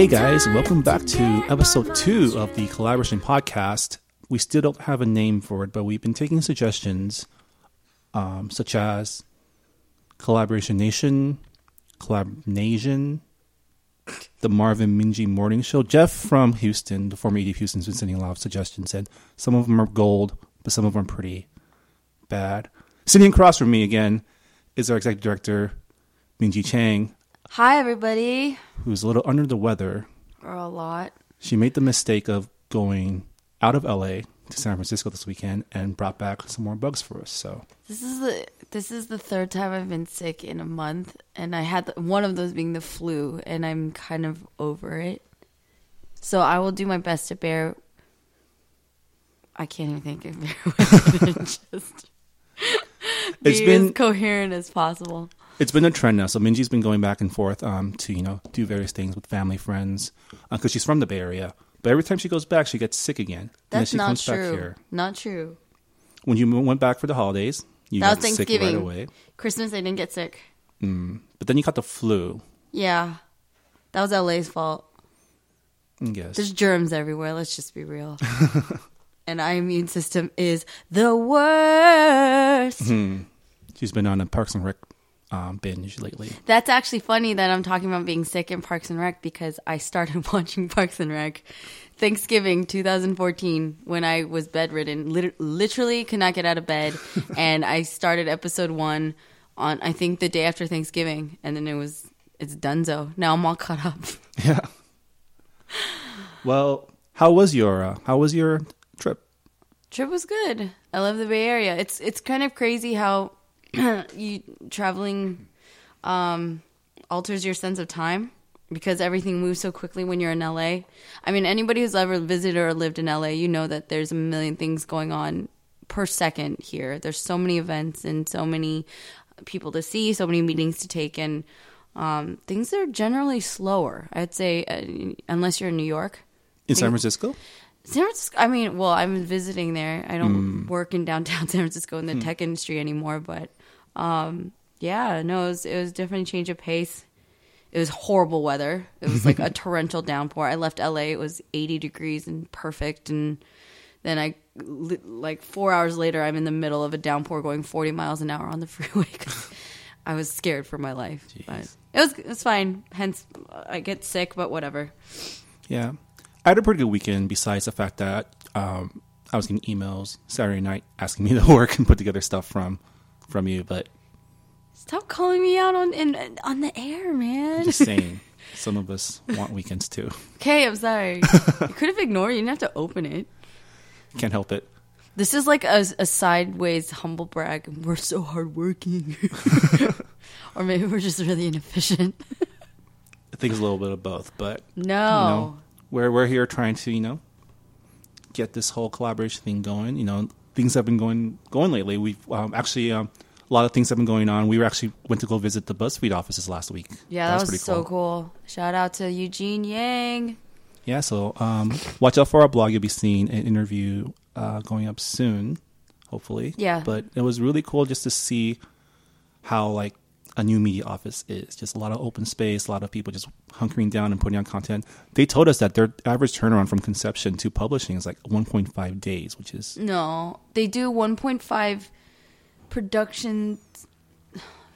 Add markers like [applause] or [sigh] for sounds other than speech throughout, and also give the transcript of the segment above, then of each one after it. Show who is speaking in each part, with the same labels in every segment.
Speaker 1: Hey guys, welcome back to episode two of the Collaboration Podcast. We still don't have a name for it, but we've been taking suggestions um, such as Collaboration Nation, Collab Nation, the Marvin Minji Morning Show. Jeff from Houston, the former ED of Houston, has been sending a lot of suggestions, and some of them are gold, but some of them are pretty bad. Sitting across from me again is our executive director, Minji Chang,
Speaker 2: Hi, everybody.
Speaker 1: who's a little under the weather.
Speaker 2: Or a lot.
Speaker 1: She made the mistake of going out of LA to San Francisco this weekend and brought back some more bugs for us. So
Speaker 2: This is the this is the third time I've been sick in a month, and I had the, one of those being the flu, and I'm kind of over it. So I will do my best to bear. I can't even think of it. [laughs] just
Speaker 1: It's
Speaker 2: be
Speaker 1: been-
Speaker 2: as coherent as possible.
Speaker 1: It's been a trend now. So Minji's been going back and forth um, to you know do various things with family, friends, uh, because she's from the Bay Area. But every time she goes back, she gets sick again. and
Speaker 2: That's
Speaker 1: she
Speaker 2: not
Speaker 1: comes back
Speaker 2: true.
Speaker 1: here.
Speaker 2: Not true.
Speaker 1: When you went back for the holidays, you
Speaker 2: That
Speaker 1: got sick right away.
Speaker 2: Christmas, I didn't get sick. Mm.
Speaker 1: But then you got the flu.
Speaker 2: Yeah, that was LA's fault.
Speaker 1: Mm, yes.
Speaker 2: There's germs everywhere. Let's just be real. [laughs] and our immune system is the worst. Hmm.
Speaker 1: She's been on a Parks and Rec um, binge lately.
Speaker 2: That's actually funny that I'm talking about being sick in Parks and Rec because I started [laughs] watching Parks and Rec Thanksgiving 2014 when I was bedridden, lit- literally could not get out of bed, [laughs] and I started episode one on I think the day after Thanksgiving, and then it was it's Dunzo. Now I'm all caught up. [laughs]
Speaker 1: Yeah. well, how was your uh, how was your trip?
Speaker 2: Trip was good. I love the Bay Area. It's it's kind of crazy how [clears throat] you traveling um, alters your sense of time because everything moves so quickly when you're in LA. I mean, anybody who's ever visited or lived in LA, you know that there's a million things going on per second here. There's so many events and so many people to see, so many meetings to take, and um, things are generally slower. I'd say, uh, unless you're in New York.
Speaker 1: In San Francisco?
Speaker 2: San Francisco. I mean, well, I'm visiting there. I don't work in downtown [laughs] San Francisco in the tech industry anymore, but um, yeah, no, it was, it was definitely a change of pace. It was horrible weather. It was like a [laughs] torrential downpour. I left LA. It was 80 degrees and perfect, and then I like four hours later, I'm in the middle of a downpour going 40 miles an hour on the [laughs] freeway. 'cause I was scared for my life, but it was it was fine. Hence, I get sick, but whatever.
Speaker 1: Yeah. I had a pretty good weekend besides the fact that um, I was getting emails Saturday night asking me to [laughs] work and put together stuff from from you, but
Speaker 2: Stop calling me out on in, on the air, man.
Speaker 1: just saying [laughs] some of us want weekends too.
Speaker 2: Okay, I'm sorry. [laughs] you could have ignored. You didn't have to open it.
Speaker 1: Can't help it.
Speaker 2: This is like a, a sideways humble brag. We're so hardworking. [laughs] or maybe we're just really inefficient.
Speaker 1: I think it's a little bit of both, but
Speaker 2: No.
Speaker 1: you know, we're we're here trying to you know get this whole collaboration thing going. You know, things have been going going lately. We've um, actually um, a lot of things have been going on. We were actually went to go visit the BuzzFeed offices last week.
Speaker 2: Yeah, that, was,
Speaker 1: pretty
Speaker 2: so cool. Shout out to Eugene Yang.
Speaker 1: Yeah, so um, watch out for our blog. You'll be seeing an interview uh, going up soon, hopefully.
Speaker 2: Yeah.
Speaker 1: But it was really cool just to see how like a new media office is. Just a lot of open space, a lot of people just hunkering down and putting out content. They told us that their average turnaround from conception to publishing is like 1.5 days, which is
Speaker 2: No, they do 1.5 production.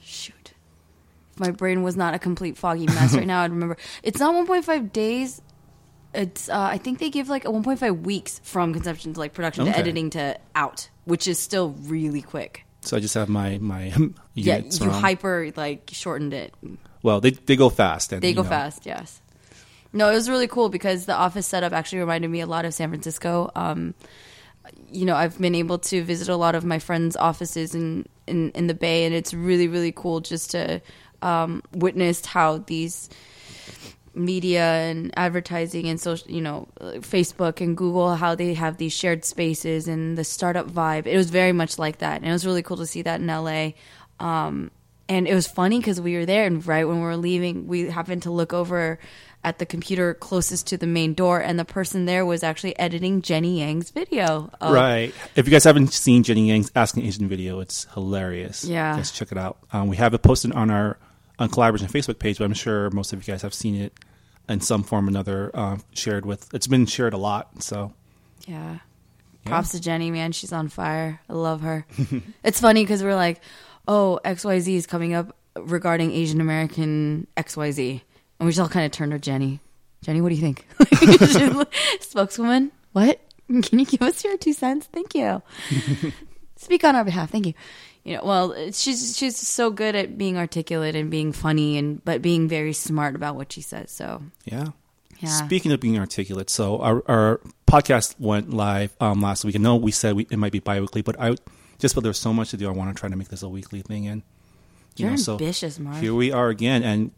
Speaker 2: Shoot. If my brain was not a complete foggy mess right [laughs] now, I'd remember. It's not 1.5 days. It's uh, I think they give like a 1.5 weeks from conception to like production to editing to out, which is still really quick.
Speaker 1: So. I just have my my [laughs]
Speaker 2: Yeah, you
Speaker 1: wrong.
Speaker 2: hyper like shortened it.
Speaker 1: well, they they go fast. And,
Speaker 2: They go
Speaker 1: know,
Speaker 2: fast, yes. No, it was really cool because the office setup actually reminded me a lot of San Francisco. Um, you know, I've been able to visit a lot of my friends' offices in, in, in the Bay, and it's really, really cool just to um, witness how these media and advertising and social, you know, Facebook and Google, how they have these shared spaces and the startup vibe. It was very much like that, and it was really cool to see that in LA. Um, and it was funny because we were there, and right when we were leaving, we happened to look over at the computer closest to the main door, and the person there was actually editing Jenny Yang's video. of-
Speaker 1: Right. If you guys haven't seen Jenny Yang's Asking Asian video, it's hilarious.
Speaker 2: Yeah.
Speaker 1: Just check it out. Um, we have it posted on our on Collaboration Facebook page, but I'm sure most of you guys have seen it in some form or another uh, shared with. It's been shared a lot. So
Speaker 2: Yeah. Props to Jenny, man. She's on fire. I love her. [laughs] it's funny because we're like, oh, XYZ is coming up regarding Asian American XYZ. And we just all kind of turned to Jenny. Jenny, what do you think? She's [laughs] Spokeswoman, what? Can you give us your two cents? Thank you. [laughs] Speak on our behalf. Thank you. You know, well, she's she's so good at being articulate and being funny and but being very smart about what she says. So
Speaker 1: yeah.
Speaker 2: yeah,
Speaker 1: Speaking of being articulate, so our, our podcast went live um, last week. I know we said we, it might be bi-weekly, but I just felt there's so much to do. I want to try to make this a weekly thing, and you
Speaker 2: you're
Speaker 1: know, so
Speaker 2: ambitious, Marv.
Speaker 1: here we are again. And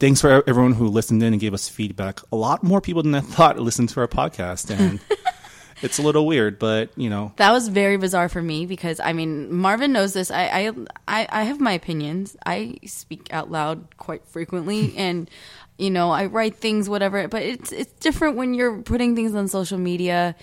Speaker 1: thanks for everyone who listened in and gave us feedback. A lot more people than I thought listened to our podcast, and [laughs] it's a little weird, but you know,
Speaker 2: That was very bizarre for me because I mean Marvin knows this. I I I, have my opinions. I speak out loud quite frequently, [laughs] and you know I write things, whatever. But it's it's different when you're putting things on social media,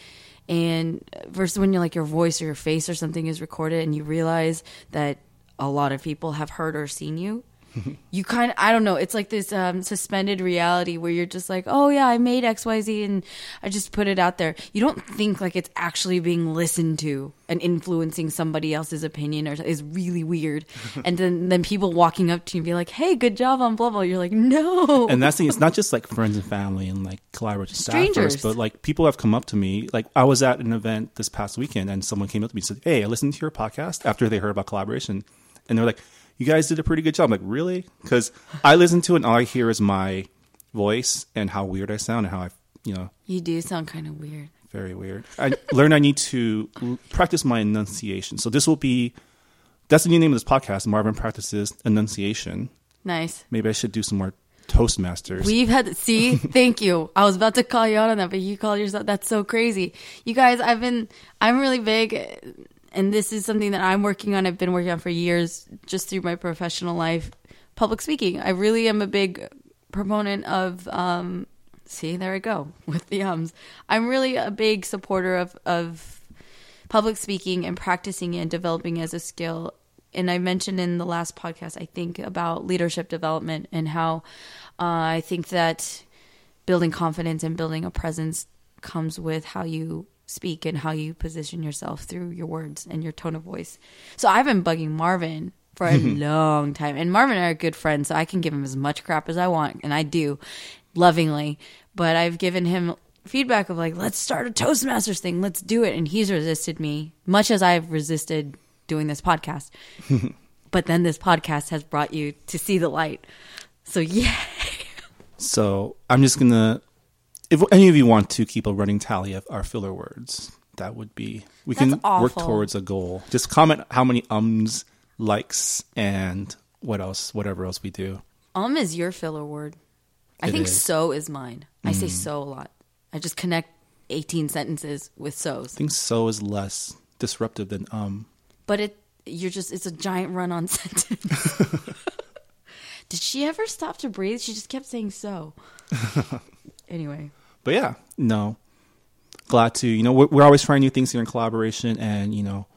Speaker 2: and versus when you're like your voice or your face or something is recorded, and you realize that a lot of people have heard or seen you. [laughs] you kind of i don't know it's like this um, suspended reality where you're just like oh yeah i made xyz and i just put it out there you don't think like it's actually being listened to and influencing somebody else's opinion or is really weird [laughs] and then then people walking up to you and be like hey good job on blah blah you're like no
Speaker 1: and that's the thing. It's not just like friends and family and like collaborative
Speaker 2: Strangers.
Speaker 1: staffers, but like people have come up to me. Like I was at an event this past weekend, and someone came up to me and said, "Hey, I listened to your podcast after they heard about collaboration," and they're like, "You guys did a pretty good job." I'm like, really? Because I listen to it, and all I hear is my voice and how weird I sound and how I, you know,
Speaker 2: you do sound kind of weird
Speaker 1: very weird. I learned I need to practice my enunciation. So this will be. That's the new name of this podcast. Marvin practices enunciation.
Speaker 2: nice
Speaker 1: Maybe I should do some more Toastmasters.
Speaker 2: We've had see, thank you. I was about to call you out on that, but you called yourself. That's so crazy. You guys, I've been, I'm really big, and this is something that I'm working on. I've been working on for years, just through my professional life. Public speaking. I really am a big proponent of. um See, there I go [laughs] with the ums. I'm really a big supporter of of public speaking and practicing and developing as a skill. And I mentioned in the last podcast, I think about leadership development and how uh, I think that building confidence and building a presence comes with how you speak and how you position yourself through your words and your tone of voice. So I've been bugging Marvin for a [laughs] long time. And Marvin and I are good friends, so I can give him as much crap as I want, and I do lovingly. But I've given him feedback of like, let's start a Toastmasters thing, let's do it. And he's resisted me, much as I've resisted doing this podcast. [laughs] but then this podcast has brought you to see the light. So yeah.
Speaker 1: So I'm just gonna. If any of you want to keep a running tally of our filler words, that would be we can
Speaker 2: That's
Speaker 1: work towards a goal. Just comment how many ums, likes, and what else, whatever else we do.
Speaker 2: Um is your filler word. I
Speaker 1: It
Speaker 2: think
Speaker 1: is.
Speaker 2: so is mine. I say so a lot. I just connect 18 sentences with so's.
Speaker 1: I think so is less disruptive than um.
Speaker 2: But it you're just it's a giant run on [laughs] sentence. [laughs] Did she ever stop to breathe? She just kept saying so. [laughs] anyway,
Speaker 1: But yeah, no. Glad to you know we're, we're always trying new things here in collaboration, and you know,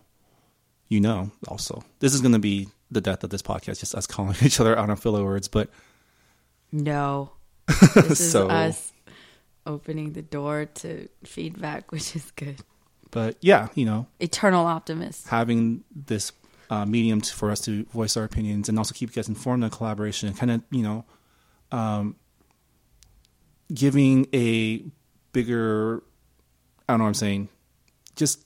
Speaker 1: you know also this is gonna be the death of this podcast, just us calling [laughs] each other out on filler words. But
Speaker 2: no. [laughs] This is us opening the door to feedback, which is good.
Speaker 1: but yeah, you know,
Speaker 2: Eternal optimist.
Speaker 1: having this uh, medium to, for us to voice our opinions and also keep you guys informed on collaboration and kind of you know um, giving a bigger i don't know what i'm saying just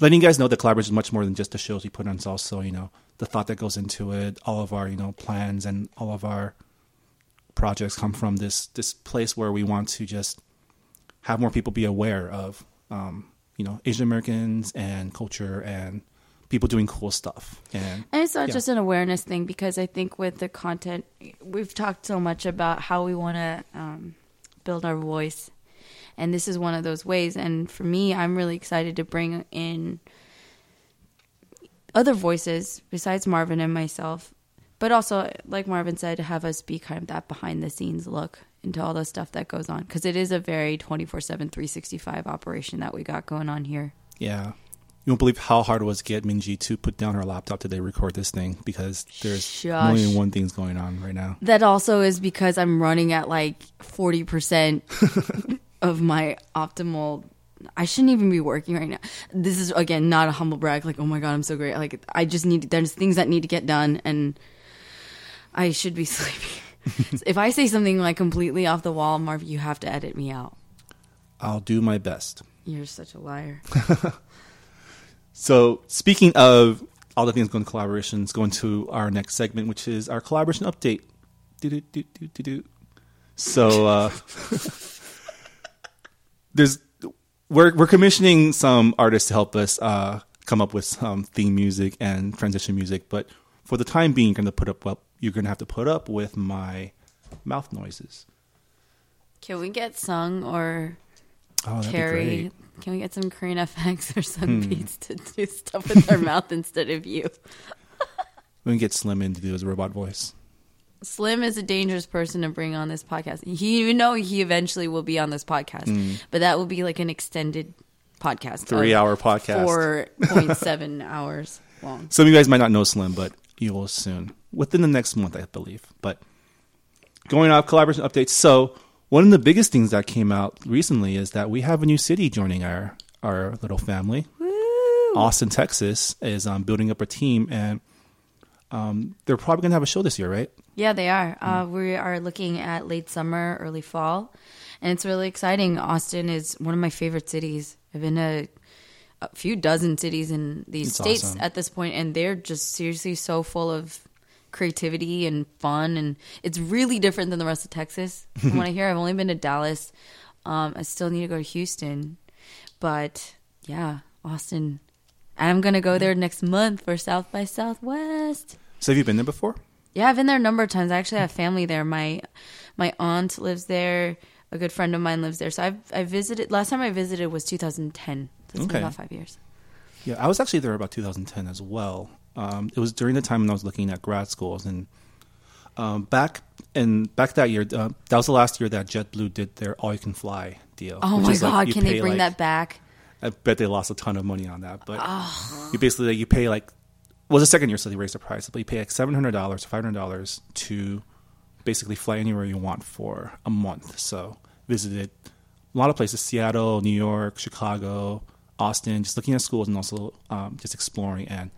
Speaker 1: letting you guys know that collaboration is much more than just the shows we put on it's also you know the thought that goes into it all of our you know plans and all of our projects come from this this place where we want to just have more people be aware of um, you know Asian Americans and culture and people doing cool stuff and
Speaker 2: And it's not
Speaker 1: Yeah.
Speaker 2: just an awareness thing because I think with the content, we've talked so much about how we want to um, build our voice. And this is one of those ways. And for me, I'm really excited to bring in other voices besides Marvin and myself. But also, like Marvin said, to have us be kind of that behind the scenes look into all the stuff that goes on. Because it is a very 24 7, 365 operation that we got going on here.
Speaker 1: yeah You won't believe how hard it was to get Minji to put down her laptop today record this thing because there's
Speaker 2: Shush.
Speaker 1: a million and one things going on right now.
Speaker 2: That also is because I'm running at like 40% [laughs] of my optimal. I shouldn't even be working right now. This is, again, not a humble brag. Like, oh my God, I'm so great. Like, I just need, there's things that need to get done and I should be [laughs] sleeping. if I say something like completely off the wall, Marv, you have to edit me out.
Speaker 1: I'll do my best.
Speaker 2: You're such a liar. [laughs]
Speaker 1: So, speaking of all the things going to collaborations, going to our next segment, which is our collaboration update. Do-do-do-do-do-do. So, uh, [laughs] there's we're we're commissioning some artists to help us uh, come up with some theme music and transition music, but for the time being, you're going to put up well, you're going to have to put up with my mouth noises.
Speaker 2: Can we get sung or
Speaker 1: Oh,
Speaker 2: Carrie?
Speaker 1: great.
Speaker 2: Can we get some Korean FX or some hmm. beats to do stuff with their mouth instead of you? [laughs]
Speaker 1: We can get Slim in to do his robot voice.
Speaker 2: Slim is a dangerous person to bring on this podcast. He, you know, he eventually will be on this podcast, hmm. but that will be like an extended podcast,
Speaker 1: three hour podcast.
Speaker 2: four point seven [laughs] hours long.
Speaker 1: Some of you guys might not know Slim, but you will soon. Within the next month, I believe. But going off collaboration updates. So one of the biggest things that came out recently is that we have a new city joining our our little family. Austin, Texas, is um, building up a team, and um, they're probably going to have a show this year, right?
Speaker 2: Yeah, they are. Uh, we are looking at late summer, early fall, and it's really exciting. Austin is one of my favorite cities. I've been to a few dozen cities in these
Speaker 1: It's
Speaker 2: states
Speaker 1: awesome.
Speaker 2: at this point, and they're just seriously so full of creativity and fun, and it's really different than the rest of Texas. From what I [laughs] hear, I've only been to Dallas. Um, I still need to go to Houston, but yeah, Austin. I'm gonna go there next month for South by Southwest.
Speaker 1: So have you been there before?
Speaker 2: Yeah, I've been there a number of times. I actually have family there. My my aunt lives there. A good friend of mine lives there. So I've I visited. Last time I visited was 2010. So it's
Speaker 1: Okay.
Speaker 2: been about five years.
Speaker 1: Yeah, I was actually there about 2010 as well. Um, it was during the time when I was looking at grad schools, and um, back and back that year, uh, that was the last year that JetBlue did their all-you-can-fly deal.
Speaker 2: Oh my
Speaker 1: is like
Speaker 2: god! Can they bring
Speaker 1: like-
Speaker 2: that back?
Speaker 1: I bet they lost a ton of money on that, but you basically you pay like well, the second year, so they raised the price, but you pay like seven hundred dollars, five hundred dollars to basically fly anywhere you want for a month. So visited a lot of places: Seattle, New York, Chicago, Austin. Just looking at schools and also um, just exploring. And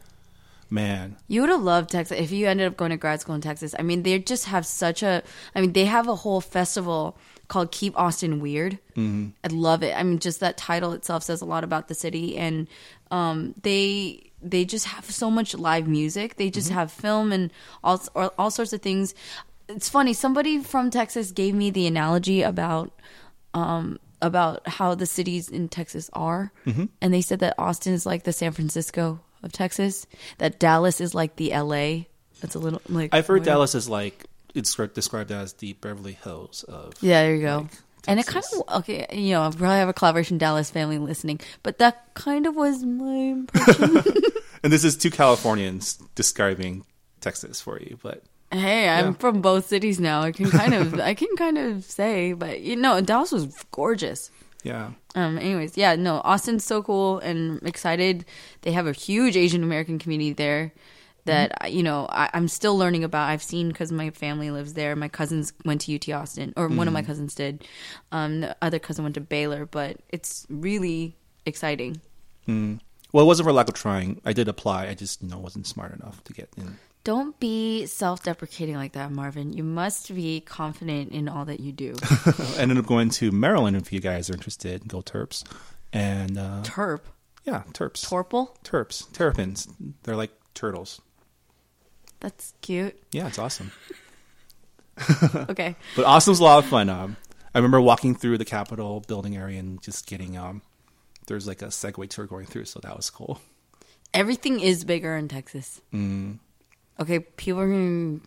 Speaker 1: man,
Speaker 2: You would have loved Texas if you ended up going to grad school in Texas. I mean, they just have such a. I mean, they have a whole festival called Keep Austin Weird. Mm-hmm. I love it. I mean, just that title itself says a lot about the city, and um, they they just have so much live music. They just have film and all all, all sorts of things. It's funny. Somebody from Texas gave me the analogy about um, about how the cities in Texas are, and they said that Austin is like the San Francisco of Texas, that Dallas is like the LA. That's a little like
Speaker 1: I've heard
Speaker 2: what-
Speaker 1: Dallas is like it's described as the Beverly Hills of
Speaker 2: Yeah, there you go.
Speaker 1: like,
Speaker 2: and it kind of okay, you know, I probably have a collaboration Dallas family listening, but that kind of was my impression. [laughs] [laughs]
Speaker 1: And this is two Californians describing Texas for you, but
Speaker 2: hey, I'm
Speaker 1: Yeah.
Speaker 2: from both cities now. I can kind of, I can kind of say, but you know, Dallas was gorgeous.
Speaker 1: Yeah.
Speaker 2: Um. Anyways, yeah. No, Austin's so cool and excited. They have a huge Asian American community there that I you know I, I'm still learning about. I've seen because my family lives there. My cousins went to UT Austin, or one of my cousins did. Um, the other cousin went to Baylor, but it's really exciting.
Speaker 1: Well, it wasn't for lack of trying. I did apply. I just, you know, wasn't smart enough to get in.
Speaker 2: Don't be self-deprecating like that, Marvin. You must be confident in all that you do. [laughs]
Speaker 1: I ended up going to Maryland if you guys are interested. Go Terps. And uh,
Speaker 2: Terp,
Speaker 1: yeah, Terps.
Speaker 2: Torpal.
Speaker 1: Terps. Terrapins. They're like turtles.
Speaker 2: That's cute.
Speaker 1: Yeah, it's awesome. [laughs] [laughs]
Speaker 2: Okay.
Speaker 1: But Austin's a lot of fun. Um, I remember walking through the Capitol building area and just getting um, there's like a Segway tour going through, so that was cool.
Speaker 2: Everything is bigger in Texas.
Speaker 1: Mm.
Speaker 2: Okay, people are gonna.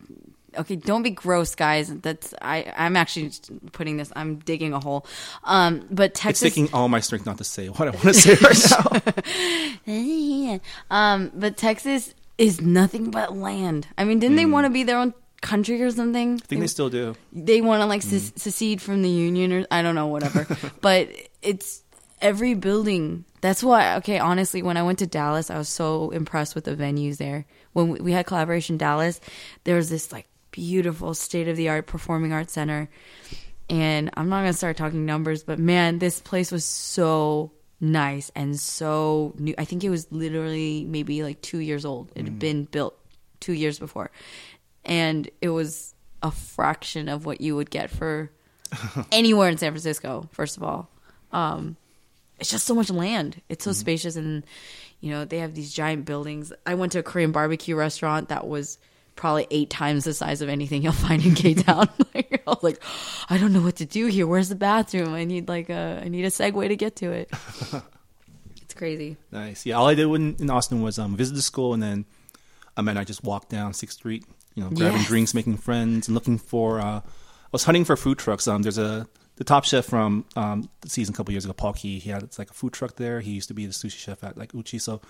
Speaker 2: Okay, don't be gross, guys. That's I. I'm actually putting this. I'm digging a hole. Um, but Texas.
Speaker 1: It's taking all my strength not to say what I want to say right [laughs] now. [laughs]
Speaker 2: um, but Texas is nothing but land. I mean, didn't they want to be their own country or something?
Speaker 1: I think they still do.
Speaker 2: they want to like se- secede from the union or I don't know, whatever. [laughs] but it's every building. That's why. Okay, honestly, when I went to Dallas, I was so impressed with the venues there. When we, we had collaboration Dallas, there was this like beautiful state of the art performing arts center, and I'm not gonna start talking numbers, but man, this place was so nice and so new. I think it was literally maybe like two years old. It had been built two years before, and it was a fraction of what you would get for [laughs] anywhere in San Francisco. First of all, um, it's just so much land. It's so spacious, and you know they have these giant buildings. I went to a Korean barbecue restaurant that was probably eight times the size of anything you'll find in K Town. like, I was like, I don't know what to do here. Where's the bathroom? I need like a I need a Segway to get to it. [laughs] it's crazy.
Speaker 1: Nice. Yeah, all I did when, in Austin was um, visit the school, and then I mean, I just walked down Sixth Street, you know, grabbing
Speaker 2: Yes.
Speaker 1: drinks, making friends, and looking for. Uh, I was hunting for food trucks. Um, there's a the top chef from um, the season a couple years ago, Paul Qui. He had it's like a food truck there. He used to be the sushi chef at like Uchi, so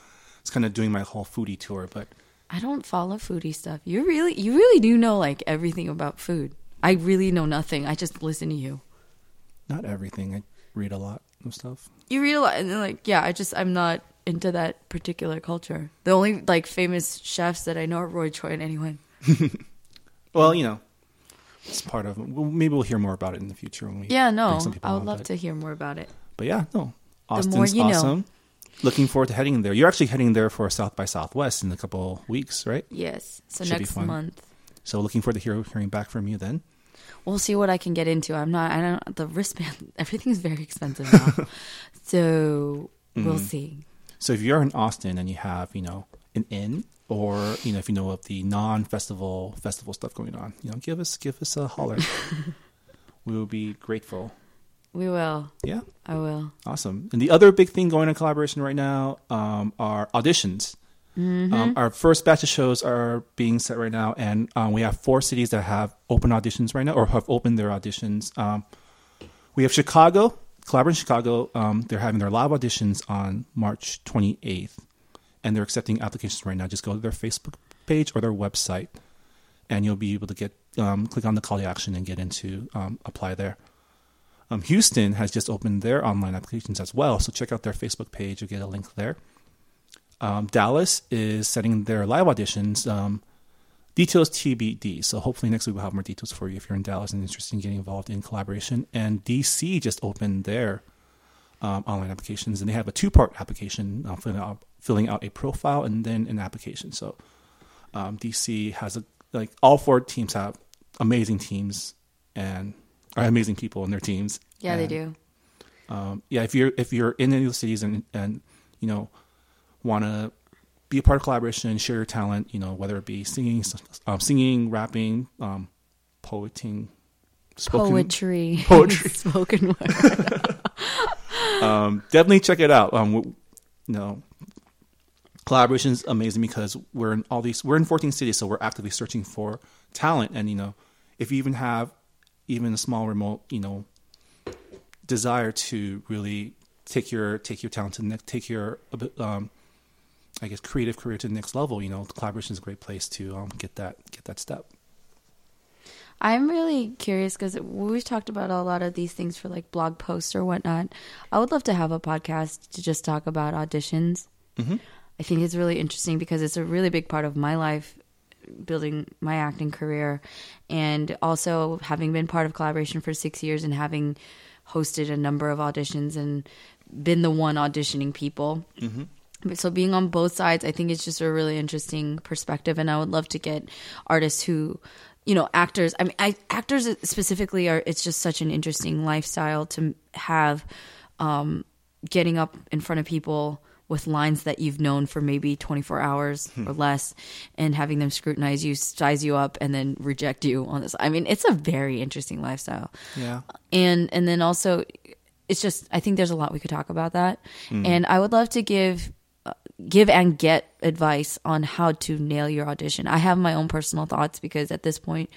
Speaker 1: it's kind of doing my whole foodie tour. But
Speaker 2: I don't follow foodie stuff. You really you really do know like everything about food. I really know nothing. I just listen to you.
Speaker 1: not everything. I read a lot of stuff.
Speaker 2: You read a lot, and then, like, yeah, I just I'm not into that particular culture. The only like famous chefs that I know are Roy Choi and anyone. [laughs]
Speaker 1: Well, you know, it's part of. Well, maybe we'll hear more about it in the future when we.
Speaker 2: Yeah, no, I would
Speaker 1: on,
Speaker 2: love
Speaker 1: but-
Speaker 2: to hear more about it.
Speaker 1: But yeah, no,
Speaker 2: The
Speaker 1: Austin's
Speaker 2: more you know.
Speaker 1: awesome. Looking forward to heading there. You're actually heading there for South by Southwest in a couple weeks, right?
Speaker 2: Yes, so
Speaker 1: Should
Speaker 2: next month
Speaker 1: So looking forward to hear, hearing back from you then.
Speaker 2: we'll see what I can get into. I'm not. I don't. The wristband. [laughs] Everything's very expensive now, [laughs] so we'll
Speaker 1: Mm.
Speaker 2: see.
Speaker 1: So if you're in Austin and you have, you know, an inn or, you know, if you know of the non-festival festival stuff going on, you know, give us give us a holler. [laughs] we will be grateful.
Speaker 2: We will.
Speaker 1: Yeah,
Speaker 2: I will.
Speaker 1: awesome. And the other big thing going in collaboration right now um, are auditions. Um, our first batch of shows are being set right now, and um, we have four cities that have open auditions right now or have opened their auditions. Um, we have Chicago, Collaboration Chicago. Um, they're having their live auditions on March 28th, and they're accepting applications right now. Just go to their Facebook page or their website, and you'll be able to get um, click on the call to action and get into um, apply there. Um, Houston has just opened their online applications as well, so check out their Facebook page. You'll get a link there. Um, Dallas is setting their live auditions. Um, details TBD. So hopefully next week we'll have more details for you if you're in Dallas and interested in getting involved in collaboration. And DC just opened their um, online applications, and they have a two-part application, uh, filling out filling out a profile and then an application. So um, DC has a like all four teams have amazing teams and are amazing people in their teams.
Speaker 2: Yeah, they do.
Speaker 1: um, yeah, if you're if you're in any of the cities and and you know want to be a part of collaboration, share your talent, you know whether it be singing, um, singing, rapping, um, poeting, spoken,
Speaker 2: Poetry.
Speaker 1: Poetry. [laughs]
Speaker 2: Spoken word. [laughs]
Speaker 1: um, definitely check it out. Um, w- you know, collaboration is amazing because we're in all these. We're in 14 cities, so we're actively searching for talent. And you know, if you even have even a small remote, you know, desire to really take your take your talent to next, take your um, I guess creative career to the next level. You know, collaboration is a great place to um, get that get that step.
Speaker 2: I'm really curious because we've talked about a lot of these things for like blog posts or whatnot. I would love to have a podcast to just talk about auditions.
Speaker 1: Mm-hmm.
Speaker 2: I think it's really interesting because it's a really big part of my life, building my acting career, and also having been part of collaboration for six years and having hosted a number of auditions and been the one auditioning people. But So being on both sides, I think it's just a really interesting perspective, and I would love to get artists who, you know, actors. I mean, I, actors specifically are. It's just such an interesting lifestyle to have, um, getting up in front of people with lines that you've known for maybe 24 hours or less and having them scrutinize you size you up and then reject you on this i mean it's a very interesting lifestyle
Speaker 1: Yeah.
Speaker 2: and and then also it's just i think there's a lot we could talk about that and i would love to give give and get advice on how to nail your audition i have my own personal thoughts because at this point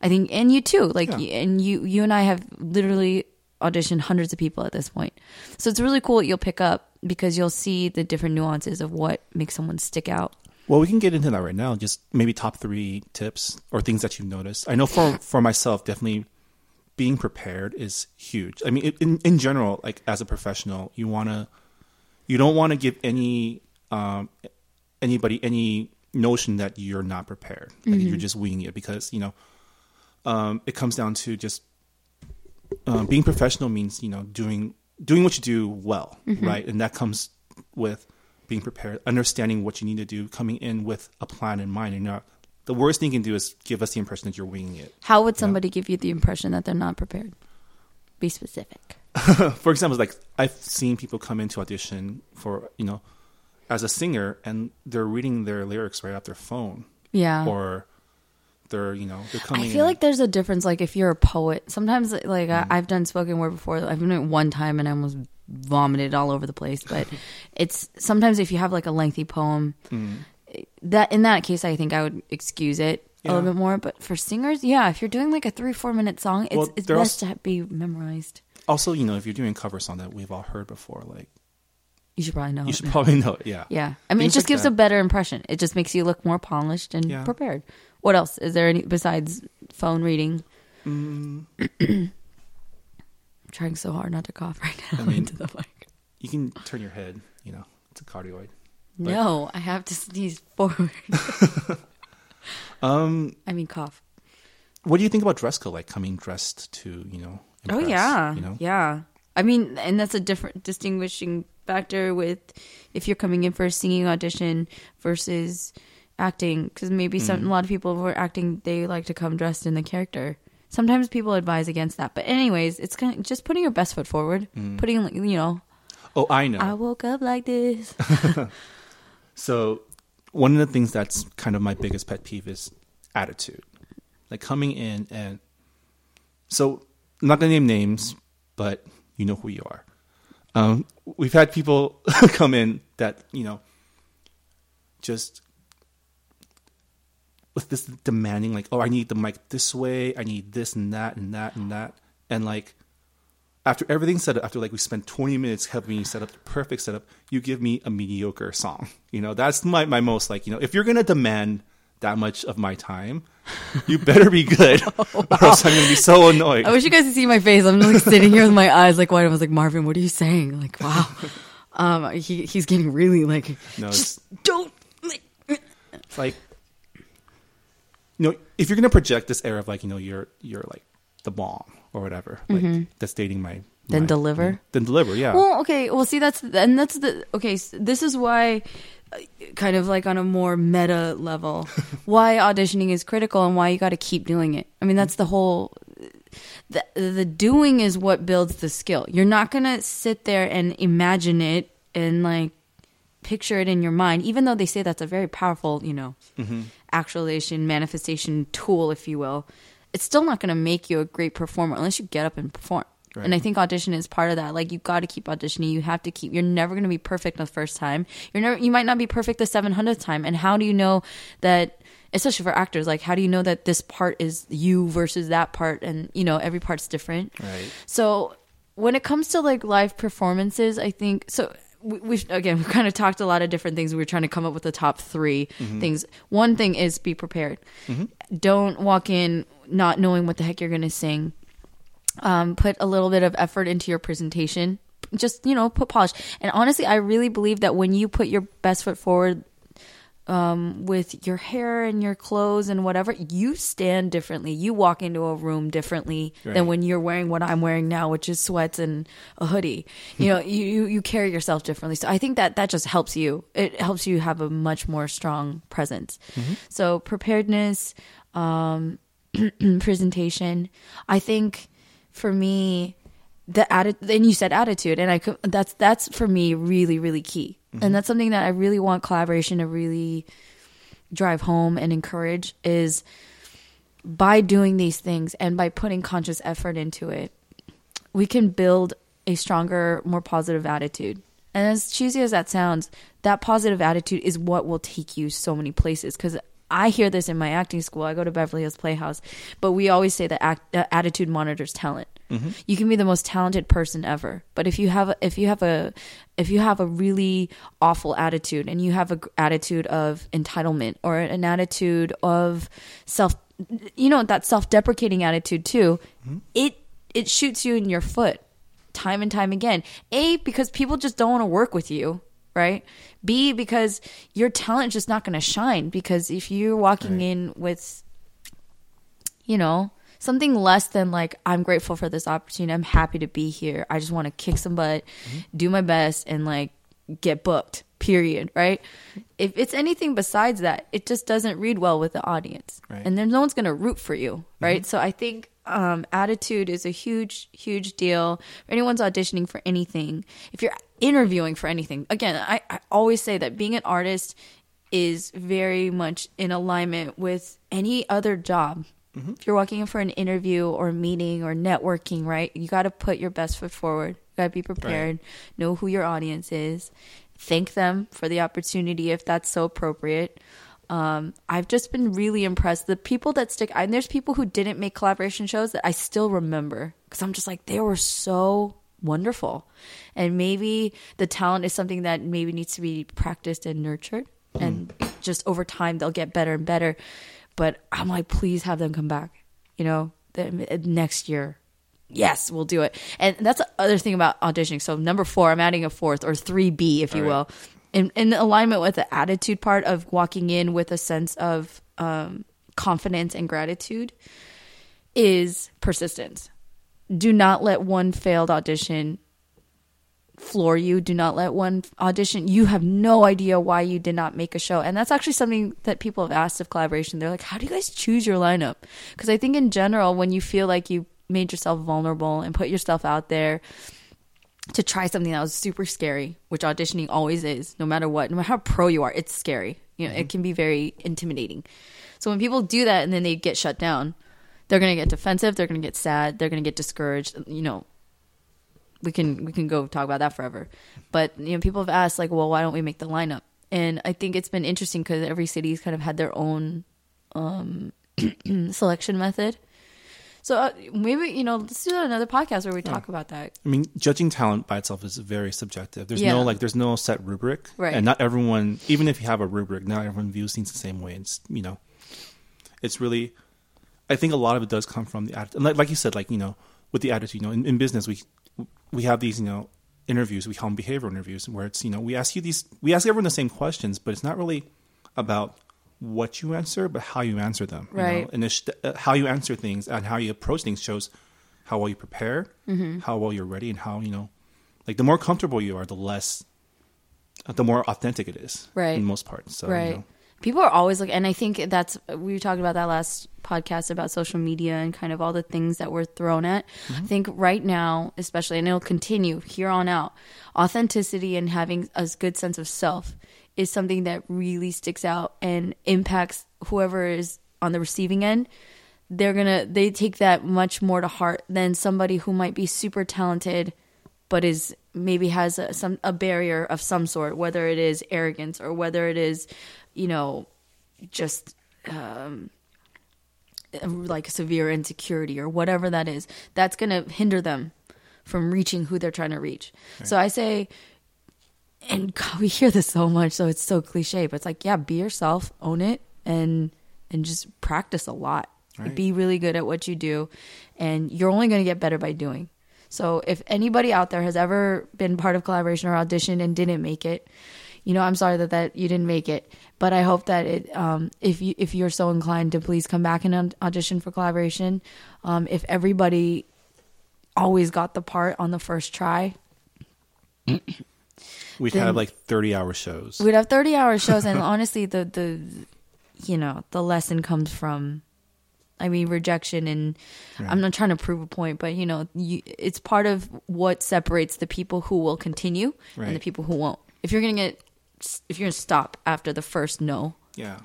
Speaker 2: i think and you too like
Speaker 1: Yeah.
Speaker 2: and you you and i have literally auditioned hundreds of people at this point so it's really cool what you'll pick up because you'll see the different nuances of what makes someone stick out
Speaker 1: Well, we can get into that right now. Just maybe top three tips or things that you've noticed. I know for for myself, definitely being prepared is huge. I mean, in in general, like as a professional, you wanna you don't want to give any um, anybody any notion that you're not prepared, like
Speaker 2: Mm-hmm.
Speaker 1: you're just winging it because you know um, it comes down to just um, being professional means you know doing doing what you do well,
Speaker 2: Mm-hmm.
Speaker 1: right? And that comes with being prepared, understanding what you need to do, coming in with a plan in mind. And not the worst thing you can do is give us the impression that you're winging it.
Speaker 2: How would somebody give you the impression that they're not prepared? Be specific. [laughs]
Speaker 1: for example, like I've seen people come into audition for you know as a singer and they're reading their lyrics right off their phone
Speaker 2: Yeah.
Speaker 1: or they're you know they're coming.
Speaker 2: I feel
Speaker 1: in-
Speaker 2: like there's a difference. Like if you're a poet, sometimes like
Speaker 1: Mm.
Speaker 2: I, I've done spoken word before. I've done it one time and I almost vomited all over the place. But [laughs] it's sometimes if you have like a lengthy poem, that in that case, I think I would excuse it a little bit more. But for singers, yeah, if you're doing like a three four minute song, it's
Speaker 1: Well,
Speaker 2: it's best to be memorized.
Speaker 1: also you know if you're doing cover song that we've all heard before, like
Speaker 2: You should probably know.
Speaker 1: you
Speaker 2: it.
Speaker 1: should probably know it. Yeah.
Speaker 2: Yeah, I mean,
Speaker 1: Things
Speaker 2: it just
Speaker 1: like
Speaker 2: gives
Speaker 1: that.
Speaker 2: a better impression. It just makes you look more polished and
Speaker 1: Yeah.
Speaker 2: prepared. What else is there? Any besides phone reading?
Speaker 1: Mm,
Speaker 2: I'm [clears throat] trying so hard not to cough right now
Speaker 1: I mean-
Speaker 2: into the mic.
Speaker 1: you can turn your head. You know, it's a cardioid.
Speaker 2: No, I have to sneeze forward. [laughs]
Speaker 1: Um,
Speaker 2: I mean, cough.
Speaker 1: what do you think about dress code? Like coming dressed to you know.
Speaker 2: oh yeah,
Speaker 1: You know.
Speaker 2: yeah. I mean, and that's a different distinguishing factor with if you're coming in for a singing audition versus acting, because maybe some
Speaker 1: Mm.
Speaker 2: a lot of people who are acting they like to come dressed in the character. Sometimes people advise against that, but anyways, it's kind of just putting your best foot forward,
Speaker 1: Mm.
Speaker 2: putting like, you know,
Speaker 1: Oh, I know.
Speaker 2: I woke up like this. [laughs]
Speaker 1: So, one of the things that's kind of my biggest pet peeve is attitude. Like coming in and so I'm not gonna name names, but you know who you are. Um, we've had people [laughs] come in that you know just with this demanding, like, oh, I need the mic this way, I need this and that and that and that, and like after everything's set up, after like we spent 20 minutes helping you set up the perfect setup, you give me a mediocre song. You know, that's my, my most like, you know, if you're to demand that much of my time, you better be good [laughs] [laughs] or else I'm going to be so [laughs] annoyed.
Speaker 2: I wish you guys could see my face. I'm like sitting here with my eyes like wide. I was like, Marvin, what are you saying? Like, wow. Um, he he's getting really like,
Speaker 1: No,
Speaker 2: just don't. Like,
Speaker 1: It's like, you know, if you're going to project this air of like, you know, you're, you're like the bomb or whatever, like that's dating my,
Speaker 2: Mm-hmm. Then
Speaker 1: my-
Speaker 2: deliver?
Speaker 1: Then deliver, yeah.
Speaker 2: Well, okay. Well, see, that's and that's the okay. s this is why, kind of like on a more meta level, [laughs] why auditioning is critical and why you got to keep doing it. I mean, that's the whole. The, the doing is what builds the skill. You're not gonna sit there and imagine it and like picture it in your mind, even though they say that's a very powerful, you know, mm-hmm. actualization, manifestation tool, if you will. It's still not going to make you a great performer unless you get up and perform.
Speaker 1: Right.
Speaker 2: And I think audition is part of that. Like you got to keep auditioning. You have to keep. You're never going to be perfect the first time. You're never. You might not be perfect the 700th time. And how do you know that? Especially for actors, like how do you know that this part is you versus that part? And you know every part's different.
Speaker 1: Right.
Speaker 2: So when it comes to like live performances, I think so. We, we've again [laughs] we've kind of talked a lot of different things. We were trying to come up with the top 3 mm-hmm. things. One thing is be prepared. Mm-hmm. Don't walk in not knowing what the heck you're going to sing. Um, put a little bit of effort into your presentation. Just you know, put polish. And honestly, I really believe that when you put your best foot forward um, with your hair and your clothes and whatever, you stand differently. You walk into a room differently
Speaker 1: Right.
Speaker 2: than when you're wearing what I'm wearing now, which is sweats and a hoodie. You know, [laughs] you, you you carry yourself differently. So I think that that just helps you. It helps you have a much more strong presence. So preparedness, um, [clears throat] presentation. I think for me, the attitude. And you said attitude, and I could, that's that's for me really really key, mm-hmm. and that's something that I really want collaboration to really drive home and encourage is by doing these things and by putting conscious effort into it, we can build a stronger, more positive attitude. And as cheesy as that sounds, that positive attitude is what will take you so many places. Because I hear this in my acting school. I go to Beverly Hills Playhouse, but we always say that act, uh, attitude monitors talent. You can be the most talented person ever, but if you have a, if you have a if you have a really awful attitude and you have an attitude of entitlement or an attitude of self you know that self-deprecating attitude too it it shoots you in your foot time and time again. A because people just don't want to work with you, right? B because your talent just not going to shine because if you're walking
Speaker 1: Right.
Speaker 2: in with you know, something less than like I'm grateful for this opportunity. I'm happy to be here. I just want to kick some butt,
Speaker 1: Mm-hmm.
Speaker 2: do my best and like get booked. Period, right? If it's anything besides that, it just doesn't read well with the audience.
Speaker 1: Right.
Speaker 2: And then no one's going to root for you, right? So I think um, attitude is a huge, huge deal. If anyone's auditioning for anything, if you're interviewing for anything, again, I, I always say that being an artist is very much in alignment with any other job. If you're walking in for an interview or meeting or networking, right? You got to put your best foot forward. You got to be prepared. Know who your audience is. Thank them for the opportunity if that's so appropriate. Um, I've just been really impressed. The people that stick, and there's people who didn't make collaboration shows that I still remember because I'm just like, they were so wonderful. And maybe the talent is something that maybe needs to be practiced and nurtured. And just over time, they'll get better and better. But I'm like, please have them come back, you know, the, next year. Yes, we'll do it. And that's the other thing about auditioning. So, number four, I'm adding a fourth or 3B, if you
Speaker 1: right.
Speaker 2: will in, in alignment with the attitude part of walking in with a sense of um, confidence and gratitude is persistence. Do not let one failed audition floor you. Do not let one audition. You have no idea why you did not make a show. And that's actually something that people have asked of collaboration. They're like, how do you guys choose your lineup? Because I think in general, when you feel like you made yourself vulnerable and put yourself out there, to try something that was super scary, which auditioning always is, no matter what, no matter how pro you are, it's scary. You know, it mm-hmm. can be very intimidating. So when people do that and then they get shut down, they're gonna get defensive, they're gonna get sad, they're gonna get discouraged. You know, we can we can go talk about that forever. But you know, people have asked like, well, why don't we make the lineup? And I think it's been interesting because every city's kind of had their own um, [clears throat] selection method. So uh, maybe you know, let's do another podcast where we talk about that.
Speaker 1: I mean, judging talent by itself is very subjective. There's
Speaker 2: Yeah.
Speaker 1: no like, there's no set rubric,
Speaker 2: Right.
Speaker 1: And not everyone, even if you have a rubric, not everyone views things the same way. It's you know, it's really, I think a lot of it does come from the attitude. Like, like you said, like you know, with the attitude, you know, in, in business we we have these you know interviews we call them behavioral interviews where it's you know we ask you these we ask everyone the same questions, but it's not really about what you answer, but how you answer them. you know?
Speaker 2: Right.
Speaker 1: And it's, uh, how you answer things and how you approach things shows how well you prepare,
Speaker 2: Mm-hmm.
Speaker 1: how well you're ready, and how you know, like the more comfortable you are, the less, uh, the more authentic it is,
Speaker 2: Right.
Speaker 1: In most parts, so, you
Speaker 2: right
Speaker 1: know.
Speaker 2: People are always looking and i think that's we were talking about that last podcast about social media and kind of all the things that we're thrown at. Mm-hmm. I think right now especially and it'll continue here on out authenticity and having a good sense of self is something that really sticks out and impacts whoever is on the receiving end. They're gonna they take that much more to heart than somebody who might be super talented but is maybe has a, some a barrier of some sort, whether it is arrogance or whether it is, you know, just um, like severe insecurity or whatever that is. That's going to hinder them from reaching who they're trying to reach. So I say, and [laughs] God, we hear this so much, so it's so cliche, but it's like, yeah, be yourself, own it, and and just practice a lot.
Speaker 1: Right.
Speaker 2: Be really good at what you do, and you're only going to get better by doing. So if anybody out there has ever been part of collaboration or audition and didn't make it, you know, I'm sorry that, that you didn't make it, but I hope that it, um, if you if you're so inclined to please come back and audition for collaboration. Um, if everybody always got the part on the first try, [clears throat]
Speaker 1: We'd
Speaker 2: Then-
Speaker 1: have like 30 hour shows.
Speaker 2: we'd have 30 hour shows, and [laughs] honestly, the the you know the lesson comes from. I mean, rejection, and I'm not trying to prove a point, but you know, you, it's part of what separates the people who will continue and the people who won't. If you're gonna get, if you're gonna stop after the first no,
Speaker 1: yeah.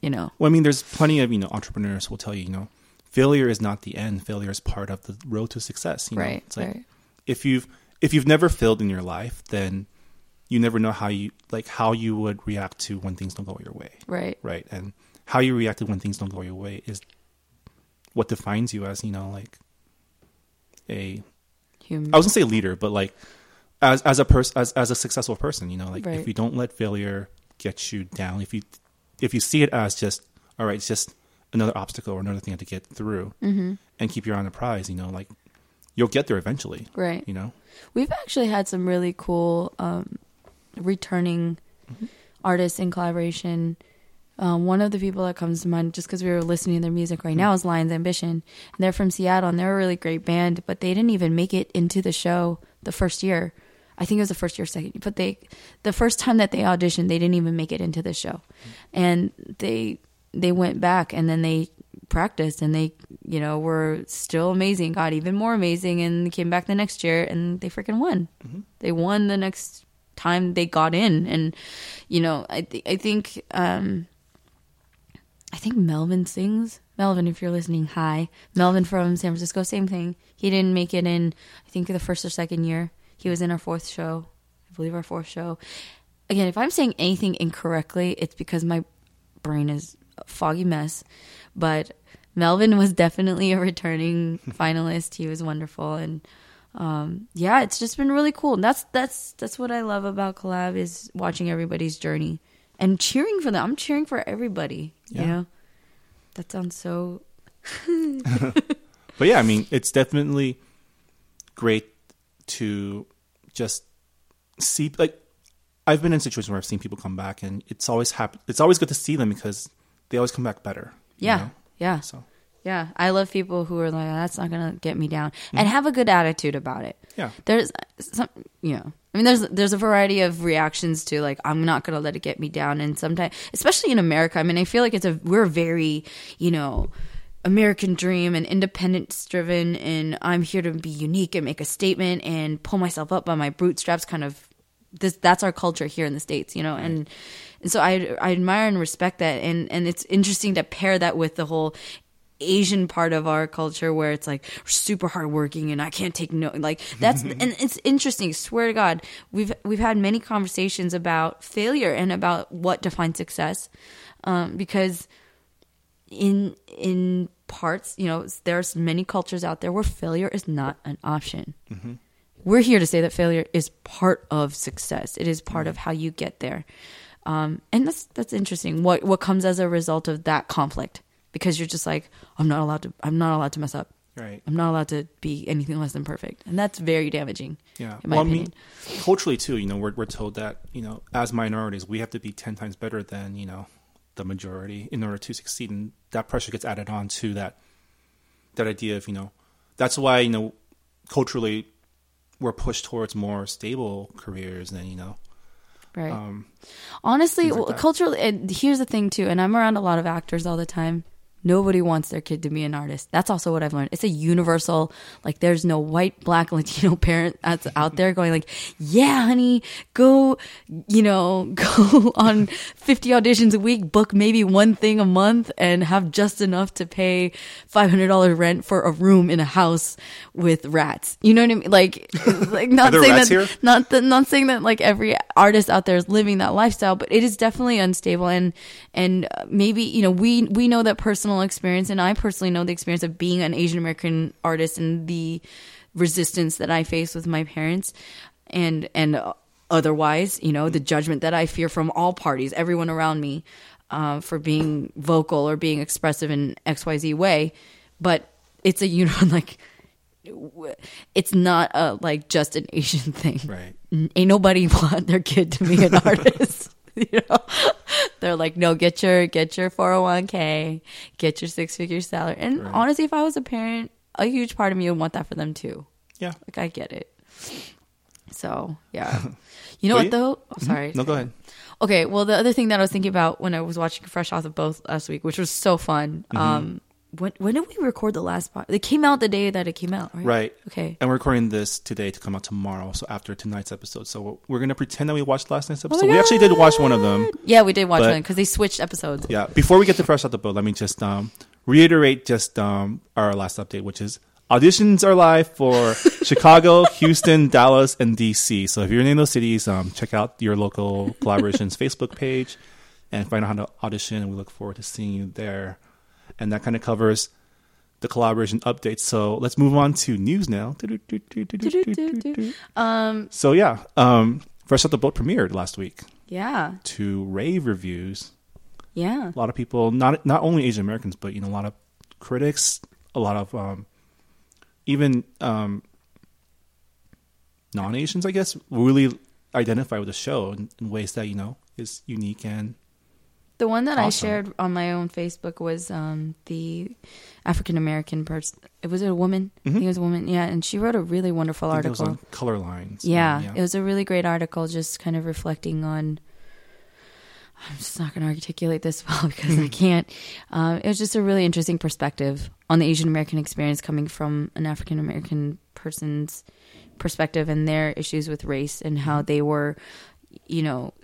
Speaker 2: you know,
Speaker 1: Well, I mean, there's plenty of you know entrepreneurs who will tell you, you know, failure is not the end. Failure is part of the road to success. You know?
Speaker 2: Right,
Speaker 1: It's like
Speaker 2: right.
Speaker 1: if you've if you've never failed in your life, then you never know how you like how you would react to when things don't go your way.
Speaker 2: right,
Speaker 1: Right. And how you reacted when things don't go your way is what defines you as, you know, like a
Speaker 2: human,
Speaker 1: I was gonna say leader, but like as as a person as as a successful person, you know, like
Speaker 2: Right.
Speaker 1: if you don't let failure get you down, if you if you see it as just all right, it's just another obstacle or another thing to get through mm-hmm. and keep your eye on the prize. You know, like you'll get there eventually.
Speaker 2: Right.
Speaker 1: You know.
Speaker 2: We've actually had some really cool um, returning mm-hmm. artists in collaboration. Um, one of the people that comes to mind, just because we were listening to their music right mm-hmm. now, is Lions Ambition. And they're from Seattle, and they're a really great band, but they didn't even make it into the show the first year. I think it was the first year, second, but they, the first time that they auditioned, they didn't even make it into the show, mm-hmm. and they they went back and then they practiced and they you know were still amazing got even more amazing and came back the next year and they freaking won. Mm-hmm. they won the next time they got in. And you know i th- i think um i think melvin sings. Melvin if you're listening hi. Melvin from san francisco same thing. He didn't make it in i think the first or second year he was in our fourth show i believe our fourth show again if i'm saying anything incorrectly it's because my brain is a foggy mess but Melvin was definitely a returning [laughs] finalist. He was wonderful, and um, yeah, it's just been really cool. And that's that's that's what I love about Kollab is watching everybody's journey and cheering for them. I'm cheering for everybody. Yeah. You know, that sounds so. [laughs]
Speaker 1: but yeah, I mean, it's definitely great to just see like I've been in situations where I've seen people come back, and it's always happy. It's always good to see them because they always come back better.
Speaker 2: Yeah, know? yeah. So yeah, I love people who are like, "That's not gonna get me down," mm-hmm. and have a good attitude about it.
Speaker 1: Yeah,
Speaker 2: there's some, you know, I mean, there's there's a variety of reactions to like, I'm not gonna let it get me down, and sometimes, especially in America, I mean, I feel like it's a we're very, you know. American dream and independence driven and I'm here to be unique and make a statement and pull myself up by my bootstraps kind of this that's our culture here in the states you know and and so I I admire and respect that and and it's interesting to pair that with the whole Asian part of our culture where it's like super hardworking and I can't take no like that's [laughs] and it's interesting. Swear to God, we've we've had many conversations about failure and about what defines success, um, because in in parts, you know, there's many cultures out there where failure is not an option. Mm-hmm. We're here to say that failure is part of success. It is part mm-hmm. of how you get there, um, and that's that's interesting. What what comes as a result of that conflict? because you're just like I'm not allowed to I'm not allowed to mess up.
Speaker 1: Right.
Speaker 2: I'm not allowed to be anything less than perfect, and that's very damaging.
Speaker 1: Yeah. well, opinion. I mean, culturally too, you know, we're we're told that you know, as minorities, we have to be ten times better than you know the majority in order to succeed, and that pressure gets added on to that that idea of you know, that's why you know, culturally, we're pushed towards more stable careers than you know.
Speaker 2: Right. Um, Honestly, like well, culturally, and here's the thing too, and I'm around a lot of actors all the time Nobody wants their kid to be an artist. That's also what I've learned. It's a universal, like there's no white, black, [laughs] Latino parent that's out there going like, yeah, honey, go, you know, [laughs] go on 50 auditions a week, book maybe one thing a month and have just enough to pay $500 rent for a room in a house with rats. You know what I mean? Like, [laughs] like not saying that, here? not, the, not saying that like every artist out there is living that lifestyle, but it is definitely unstable. And, and uh, maybe, you know, we, we know that personally personal experience, and I personally know the experience of being an Asian American artist and the resistance that I face with my parents, and and otherwise, you know, the judgment that I fear from all parties, everyone around me, uh, for being vocal or being expressive in X Y Z way. But it's a you know [laughs] like it's not a like just an Asian thing.
Speaker 1: Right.
Speaker 2: Ain't nobody [laughs] want their kid to be an [laughs] artist. [laughs] you know, they're like, no, get your get your four hundred one k, get your six figure salary. And right. honestly, if I was a parent, a huge part of me would want that for them too.
Speaker 1: Yeah,
Speaker 2: like I get it. So yeah, [laughs] you know what though? Oh,
Speaker 1: mm-hmm.
Speaker 2: sorry.
Speaker 1: No, go ahead.
Speaker 2: Okay, well, the other thing that I was thinking about when I was watching Fresh Off the Boat last week, which was so fun, mm-hmm. um, when when did we record the last part? It came out the day that it came out, right?
Speaker 1: Right.
Speaker 2: Okay.
Speaker 1: And we're recording this today to come out tomorrow, so after tonight's episode. So we're gonna pretend that we watched last night's oh episode. Oh we actually did watch one of them.
Speaker 2: Yeah, we did watch one because they switched episodes.
Speaker 1: Yeah. Before we get to fresh out the boat, let me just um, reiterate just um, our last update, which is auditions are live for [laughs] Chicago, Houston, Dallas, and DC. So if you're in any of those cities, um, check out your local Kollaborations [laughs] Facebook page and find out how to audition. And we look forward to seeing you there and that kind of covers the Kollaboration updates. So let's move on to news now. Um, so yeah, um, Fresh the Boat premiered last week.
Speaker 2: Yeah.
Speaker 1: To rave reviews.
Speaker 2: Yeah.
Speaker 1: A lot of people, not not only Asian Americans, but you know, a lot of critics, a lot of um, even um, non Asians, I guess, really identify with the show in, in ways that you know is unique and
Speaker 2: The one that I shared on my own Facebook was um, the African American person. It was a woman. I think it was a woman. Yeah, and she wrote a really wonderful
Speaker 1: I think it was
Speaker 2: article.
Speaker 1: on Colorlines.
Speaker 2: Yeah, it was a really great article, just kind of reflecting on. I'm just not going to articulate this [laughs] well because I can't. Um, it was just a really interesting perspective on the Asian American experience coming from an African American person's perspective and their issues with race and how they were, you know,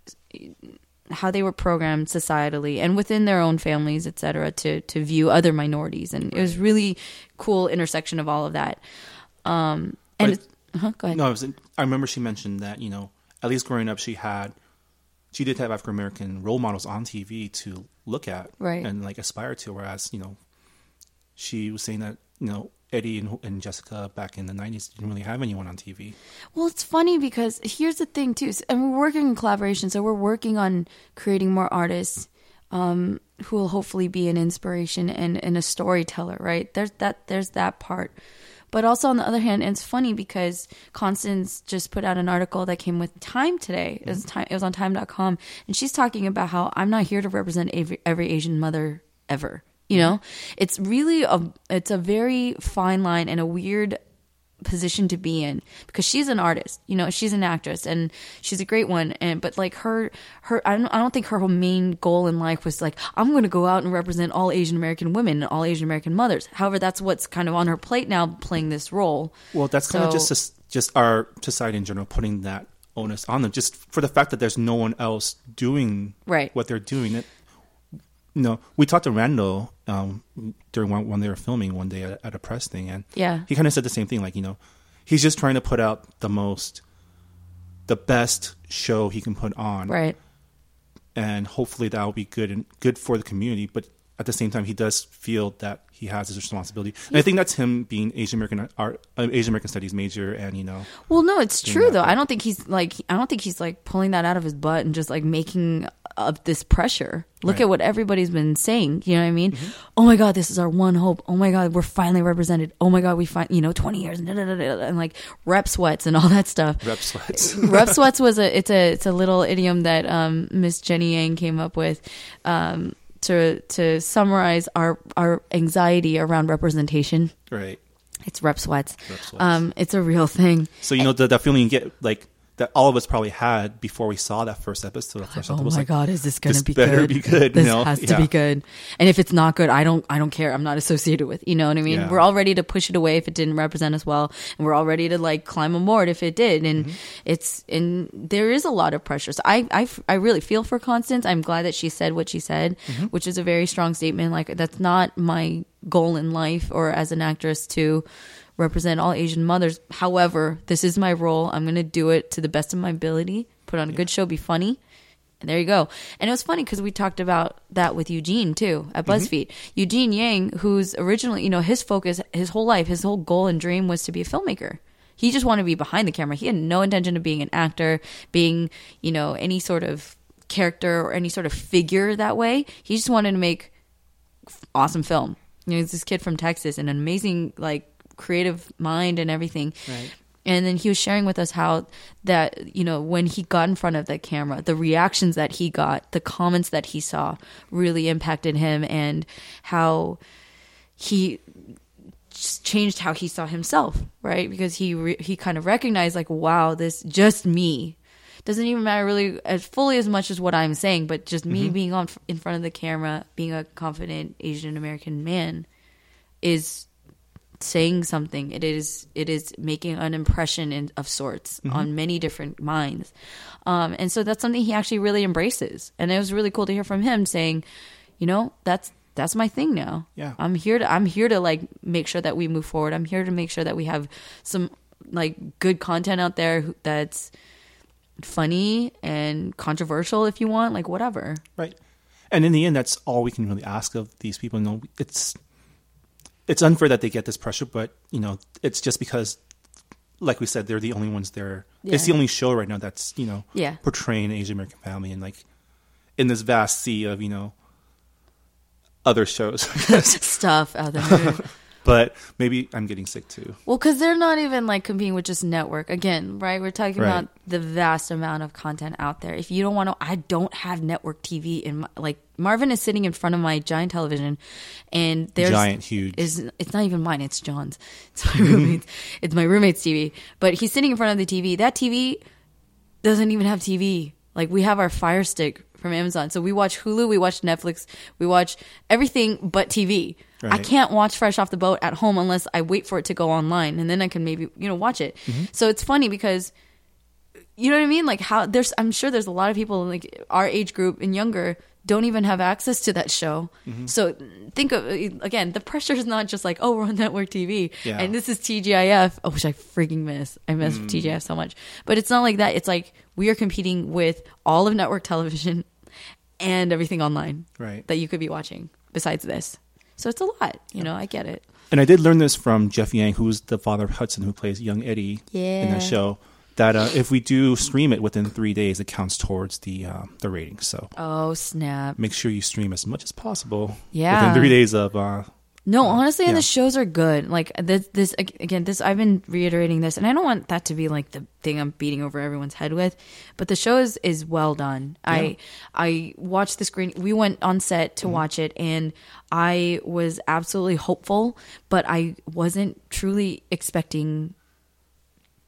Speaker 2: how they were programmed societally and within their own families, et cetera, to to view other minorities, and it was really cool intersection of all of that. Um, and it's- uh-huh, go ahead.
Speaker 1: No, I was. I remember she mentioned that you know, at least growing up, she had, she did have African American role models on TV to look at,
Speaker 2: Right.
Speaker 1: and like aspire to. Whereas you know, she was saying that you know Eddie and, and Jessica back in the '90s didn't really have anyone on TV.
Speaker 2: Well, it's funny because here's the thing too, and we're working in collaboration, so we're working on creating more artists um, who will hopefully be an inspiration and, and a storyteller, right? There's that there's that part. But also on the other hand, it's funny because Constance just put out an article that came with Time today. It was time it was on time.com and she's talking about how I'm not here to represent every, every Asian mother ever. You know? It's really a it's a very fine line and a weird position to be in because she's an artist you know she's an actress and she's a great one and but like her her I don't, I don't think her whole main goal in life was like i'm going to go out and represent all asian american women and all asian american mothers however that's what's kind of on her plate now playing this role
Speaker 1: Well, that's kind of just just just our society in general putting that onus on them, just for the fact that there's no one else doing
Speaker 2: Right.
Speaker 1: what they're doing. It, know, we talked to Randall um, during one, when they were filming one day at, at a press thing, and
Speaker 2: Yeah.
Speaker 1: he kind of said the same thing. Like, you know, he's just trying to put out the most, the best show he can put on,
Speaker 2: right
Speaker 1: and hopefully that will be good and good for the community. But at the same time, he does feel that he has his responsibility, and I think that's him being Asian American art, uh, Asian American studies major, and you know,
Speaker 2: Well, no, it's true though.
Speaker 1: but-
Speaker 2: I don't think he's like I don't think he's like pulling that out of his butt and just like making of this pressure. Look
Speaker 1: Right.
Speaker 2: at what everybody's been saying. You know what I mean? Oh my god, this is our one hope. Oh my god, we're finally represented. Oh my god, we find you know twenty years and, da, da, da, da, and like rep sweats and all that stuff.
Speaker 1: rep sweats. [laughs]
Speaker 2: rep sweats was a it's a it's a little idiom that um, Miss Jenny Yang came up with um, to to summarize our our anxiety around representation.
Speaker 1: right.
Speaker 2: It's rep sweats.
Speaker 1: Rep sweats.
Speaker 2: Um, it's a real thing.
Speaker 1: So you know the, that feeling you get like that all of us probably had before we saw that first episode. The first
Speaker 2: Oh
Speaker 1: episode
Speaker 2: my
Speaker 1: like,
Speaker 2: god, is this to be
Speaker 1: better
Speaker 2: good?
Speaker 1: be good,
Speaker 2: This
Speaker 1: you know?
Speaker 2: has to
Speaker 1: Yeah.
Speaker 2: be good. And if it's not good, I don't I don't care. I'm not associated with. You know what I mean?
Speaker 1: Yeah.
Speaker 2: We're all ready to push it away if it didn't represent us well, and we're all ready to like climb aboard if it did. And
Speaker 1: Mm-hmm.
Speaker 2: it's and there is a lot of pressure. So I, I I really feel for Constance. I'm glad that she said what she said,
Speaker 1: Mm-hmm.
Speaker 2: which is a very strong statement. Like that's not my goal in life or as an actress to represent all Asian mothers. However, this is my role. I'm going to do it to the best of my ability. Put on a good show, be funny. And there you go. And it was funny because we talked about that with Eugene too at mm-hmm. BuzzFeed. Eugene Yang, who's originally, you know, his focus, his whole life, his whole goal and dream was to be a filmmaker. He just wanted to be behind the camera. He had no intention of being an actor, being, you know, any sort of character or any sort of figure that way. He just wanted to make awesome film. You know, he's this kid from Texas, an amazing like creative mind and everything.
Speaker 1: Right.
Speaker 2: And then he was sharing with us how that you know when he got in front of the camera, the reactions that he got, the comments that he saw, really impacted him, and how he just changed how he saw himself, right? Because he re- he kind of recognized like, wow, this just me doesn't even matter really as fully as much as what I'm saying, but just me mm-hmm. being on in front of the camera, being a confident Asian American man, is saying something. It is it is making an impression in, of sorts on many different minds, um, and so that's something he actually really embraces. And it was really cool to hear from him saying, you know, that's that's my thing now.
Speaker 1: Yeah.
Speaker 2: I'm here to I'm here to like make sure that we move forward. I'm here to make sure that we have some like good content out there that's funny and controversial if you want, like whatever.
Speaker 1: Right. And in the end, that's all we can really ask of these people. You know, it's it's unfair that they get this pressure, but you know, it's just because, like we said, they're the only ones there. It's the only show right now that's you know
Speaker 2: Yeah.
Speaker 1: portraying an Asian American family and like in this vast sea of you know other shows. [laughs]
Speaker 2: stuff out there.
Speaker 1: But maybe I'm getting sick too.
Speaker 2: Well, because they're not even like competing with just network again, right? We're talking
Speaker 1: Right.
Speaker 2: about the vast amount of content out there. If you don't want to, I don't have network TV in my, like Marvin is sitting in front of my giant television, and there's
Speaker 1: Giant, huge.
Speaker 2: is it's not even mine, it's John's. [laughs] It's my roommate's. it's my roommate's TV, but he's sitting in front of the TV. That TV doesn't even have TV. Like we have our Fire Stick from Amazon, so we watch Hulu, we watch Netflix, we watch everything but TV. I can't watch Fresh Off the Boat at home unless I wait for it to go online, and then I can maybe you know watch it. So it's funny because you know what I mean? Like how there's I'm sure there's a lot of people like our age group and younger don't even have access to that show.
Speaker 1: Mm-hmm.
Speaker 2: So think of again, the pressure is not just like, oh, we're on network TV
Speaker 1: Yeah.
Speaker 2: and this is TGIF, oh, which I freaking miss. I miss
Speaker 1: Mm.
Speaker 2: TGIF so much. But it's not like that. It's like we are competing with all of network television [laughs] and everything online
Speaker 1: Right.
Speaker 2: that you could be watching besides this. So it's a lot, you know, I get it.
Speaker 1: And I did learn this from Jeff Yang, who's the father of Hudson, who plays young Eddie in
Speaker 2: Yeah.
Speaker 1: that show. That uh, if we do stream it within three days, it counts towards the uh, the ratings. So
Speaker 2: Oh, snap.
Speaker 1: make sure you stream as much as possible
Speaker 2: Yeah.
Speaker 1: within three days of. Uh,
Speaker 2: No, honestly, and the shows are good. Like this, this again. This I've been reiterating this, and I don't want that to be like the thing I'm beating over everyone's head with. But the show is, is well done. I I watched the screen. We went on set to mm-hmm. watch it, and I was absolutely hopeful, but I wasn't truly expecting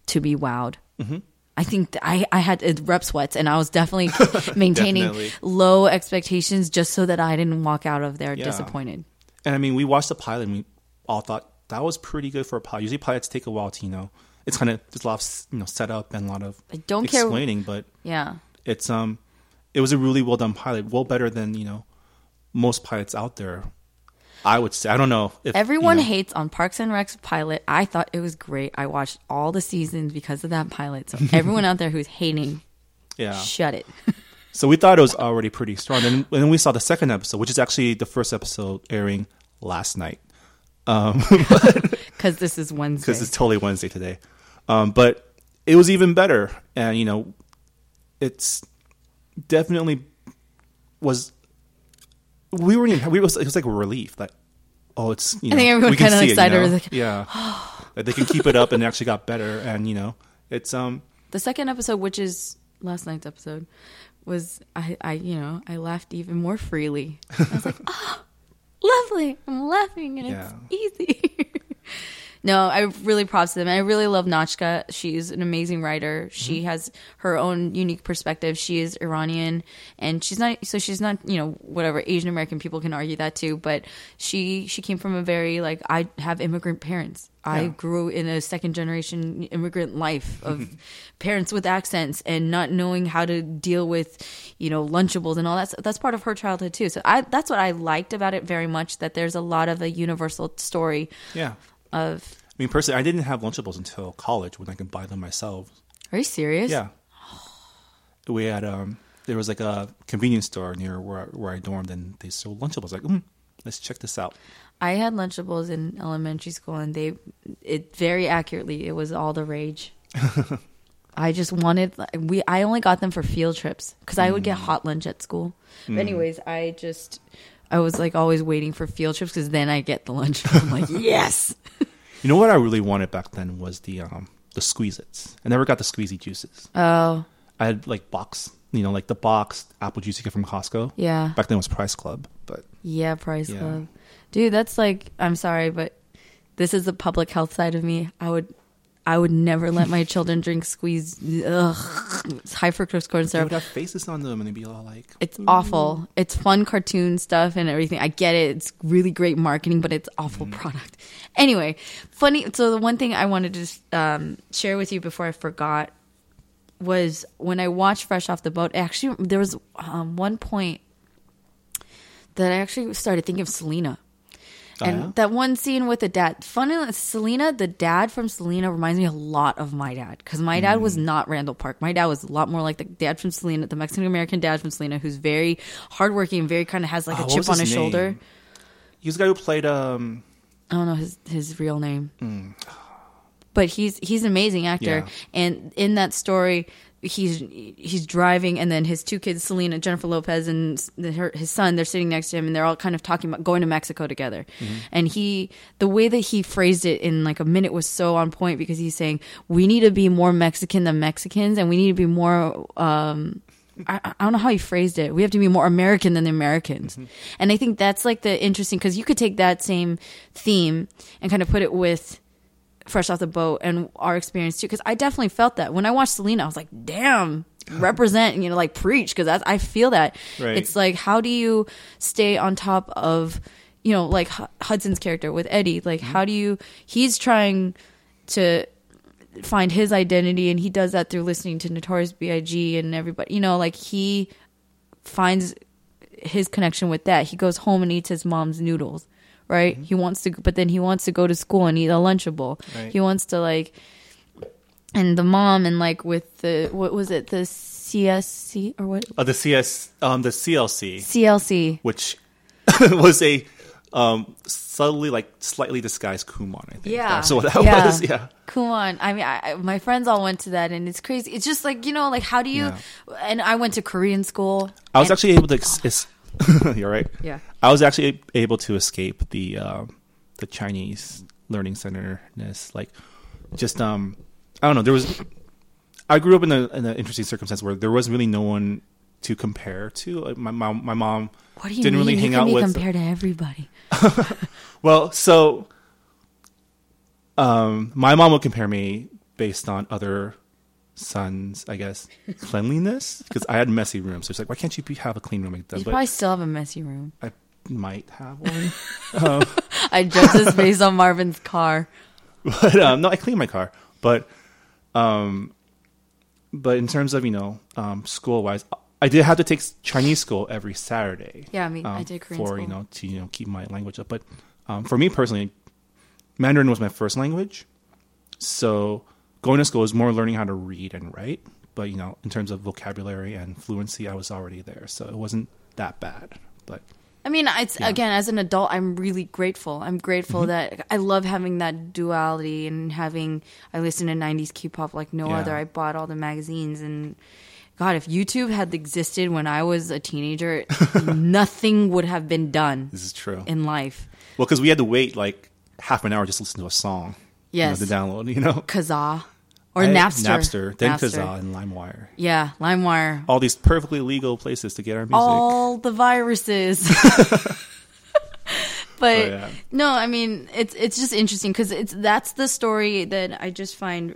Speaker 2: to be wowed. Mm-hmm. I think th- I, I had rep sweats and I was definitely [laughs] maintaining
Speaker 1: Definitely.
Speaker 2: low expectations just so that I didn't walk out of there
Speaker 1: Yeah.
Speaker 2: disappointed.
Speaker 1: And I mean, we watched the pilot and we all thought that was pretty good for a pilot. Usually pilots take a while to, you know, it's kind of, there's a lot of, you know, setup and a lot of
Speaker 2: I don't care-
Speaker 1: explaining, but
Speaker 2: Yeah.
Speaker 1: it's, um, it was a really well done pilot. Well better than, you know, most pilots out there. I would say, I don't know. If,
Speaker 2: Everyone
Speaker 1: you know,
Speaker 2: hates on Parks and Rec's pilot. I thought it was great. I watched all the seasons because of that pilot. So [laughs] everyone out there who's hating,
Speaker 1: Yeah.
Speaker 2: shut it.
Speaker 1: So we thought it was already pretty strong. And, and then we saw the second episode, which is actually the first episode airing last night. [laughs]
Speaker 2: Because this is Wednesday.
Speaker 1: because it's totally Wednesday today. Um, but it was even better, and you know, it's definitely was. We were even. We was. It was like a relief. Like, oh, it's. You know,
Speaker 2: think everyone
Speaker 1: we
Speaker 2: kinda
Speaker 1: see it, you
Speaker 2: excited,
Speaker 1: know?
Speaker 2: like,
Speaker 1: yeah, [gasps] that they can keep it up, and it actually got better. And you know, it's um.
Speaker 2: the second episode, which is last night's episode, was I, I you know, I laughed even more freely. I was like, [gasps] oh, lovely. I'm laughing and
Speaker 1: Yeah.
Speaker 2: it's easy. [laughs] no, I really props to them. I really love Nachka. She's an amazing writer. She mm-hmm. has her own unique perspective. She is Iranian and she's not so she's not, you know, whatever Asian American people can argue that too, but she she came from a very like I have immigrant parents. I grew in a second generation immigrant life of [laughs] parents with accents and not knowing how to deal with, you know, Lunchables and all that. That's part of her childhood too. So I that's what I liked about it very much. That there's a lot of a universal story
Speaker 1: Yeah,
Speaker 2: of.
Speaker 1: I mean, personally, I didn't have Lunchables until college when I could buy them myself.
Speaker 2: Are you serious?
Speaker 1: Yeah, we had um. There was like a convenience store near where I, where I dormed, and they sold Lunchables. Like, mm, let's check this out.
Speaker 2: I had Lunchables in elementary school, and they, it very accurately, it was all the rage. [laughs] I just wanted we. I only got them for field trips because I would get hot lunch at school. But anyways, I just I was like always waiting for field trips because then I get the lunch. [laughs] I'm like, yes. [laughs]
Speaker 1: You know what I really wanted back then was the um the Squeezits. I never got the squeezy juices.
Speaker 2: Oh
Speaker 1: I had like box, you know, like the box apple juice you get from Costco.
Speaker 2: yeah,
Speaker 1: Back then it was Price Club, but
Speaker 2: yeah. Price
Speaker 1: Yeah.
Speaker 2: Club, dude. That's like I'm sorry, but this is the public health side of me. I would. I would never let my children drink squeeze. Ugh, it's high fructose corn
Speaker 1: they
Speaker 2: syrup.
Speaker 1: would have faces on them and they'd be all like,
Speaker 2: It's awful. It's fun cartoon stuff and everything. I get it. It's really great marketing, but it's awful product. Anyway, funny. So the one thing I wanted to um, share with you before I forgot was when I watched Fresh Off the Boat. Actually, there was um, one point that I actually started thinking of Selena.
Speaker 1: Oh,
Speaker 2: And that one scene with the dad, funny, Selena, the dad from Selena reminds me a lot of my dad because my dad
Speaker 1: Mm.
Speaker 2: was not Randall Park. My dad was a lot more like the dad from Selena, the Mexican American dad from Selena, who's very hardworking, and very kind of has like
Speaker 1: Oh,
Speaker 2: a
Speaker 1: what
Speaker 2: chip on his
Speaker 1: his
Speaker 2: shoulder.
Speaker 1: name? He's the guy who played um
Speaker 2: I don't know his his real name. But he's he's an amazing actor,
Speaker 1: Yeah.
Speaker 2: and in that story, he's he's driving and then his two kids selena jennifer lopez and the- her, his son they're sitting next to him and they're all kind of talking about going to mexico together and he the way that he phrased it in like a minute was so on point because he's saying we need to be more mexican than mexicans and we need to be more um I, I don't know how he phrased it. We have to be more American than the Americans. And I think that's like the interesting because you could take that same theme and kind of put it with fresh off the boat and our experience too because i definitely felt that. When i watched selena i was like damn [laughs] represent you know like preach because i feel that.
Speaker 1: Right.
Speaker 2: it's like how do you stay on top of you know like H- hudson's character with eddie? Like mm-hmm. how do you he's trying to find his identity and he does that through listening to notorious big and everybody you know like he finds his connection with that. He goes home and eats his mom's noodles, right?
Speaker 1: Mm-hmm.
Speaker 2: He wants to, but then he wants to go to school and eat a Lunchable.
Speaker 1: Right.
Speaker 2: He wants to like, and the mom and like with the what was it the CSC or what
Speaker 1: Uh, the CS, um, the CLC,
Speaker 2: CLC?
Speaker 1: which [laughs] was a um, subtly, like slightly disguised Kumon. I think.
Speaker 2: Yeah,
Speaker 1: So what that
Speaker 2: yeah.
Speaker 1: was. [laughs] Yeah.
Speaker 2: Come on. I mean, I, I- my friends all went to that, and it's crazy. It's just like you know, like how do you? And I went to Korean school.
Speaker 1: I was actually able to. Ex- [laughs] you're right.
Speaker 2: Yeah.
Speaker 1: I was actually able to escape the um, the Chinese learning centerness. Like, just um, I don't know. There was. I grew up in a in an interesting circumstance where there was really no one to compare to. Like my mom, my mom
Speaker 2: What do you
Speaker 1: didn't
Speaker 2: mean?
Speaker 1: really
Speaker 2: you
Speaker 1: hang
Speaker 2: can
Speaker 1: out
Speaker 2: be
Speaker 1: with.
Speaker 2: compared to everybody. [laughs]
Speaker 1: Well, so um, my mom would compare me based on other sons, I guess, cleanliness because I had messy rooms. So it's like, why can't you be, have a clean room like that?
Speaker 2: You
Speaker 1: But
Speaker 2: probably still have a messy room.
Speaker 1: I might have one. [laughs]
Speaker 2: I judge this based on Marvin's car. [laughs]
Speaker 1: but um, no, I clean my car. But um, but in terms of you know um, school wise, I did have to take Chinese school every Saturday.
Speaker 2: Yeah, I mean, I
Speaker 1: um,
Speaker 2: did Korean
Speaker 1: for you know to you know keep my language up. But um, for me personally, Mandarin was my first language, so going to school was more learning how to read and write. But you know, in terms of vocabulary and fluency, I was already there, so it wasn't that bad. But
Speaker 2: I mean, it's
Speaker 1: Yeah.
Speaker 2: again as an adult, I'm really grateful. I'm grateful
Speaker 1: Mm-hmm.
Speaker 2: that I love having that duality and having. I listen to '90s K-pop like no
Speaker 1: Yeah.
Speaker 2: other. I bought all the magazines and. God, if YouTube had existed when I was a teenager, [laughs] nothing would have been done
Speaker 1: this is true.
Speaker 2: in life.
Speaker 1: well, because we had to wait like half an hour just to listen to a song. you know,
Speaker 2: Yes.
Speaker 1: to download. You know.
Speaker 2: Kazaa or
Speaker 1: I-
Speaker 2: Napster.
Speaker 1: Napster, then
Speaker 2: Napster.
Speaker 1: Kazaa and LimeWire.
Speaker 2: Yeah, LimeWire.
Speaker 1: All these perfectly legal places to get our music.
Speaker 2: all the viruses. [laughs] but
Speaker 1: Oh, yeah.
Speaker 2: no, I mean it's it's just interesting because it's that's the story that I just find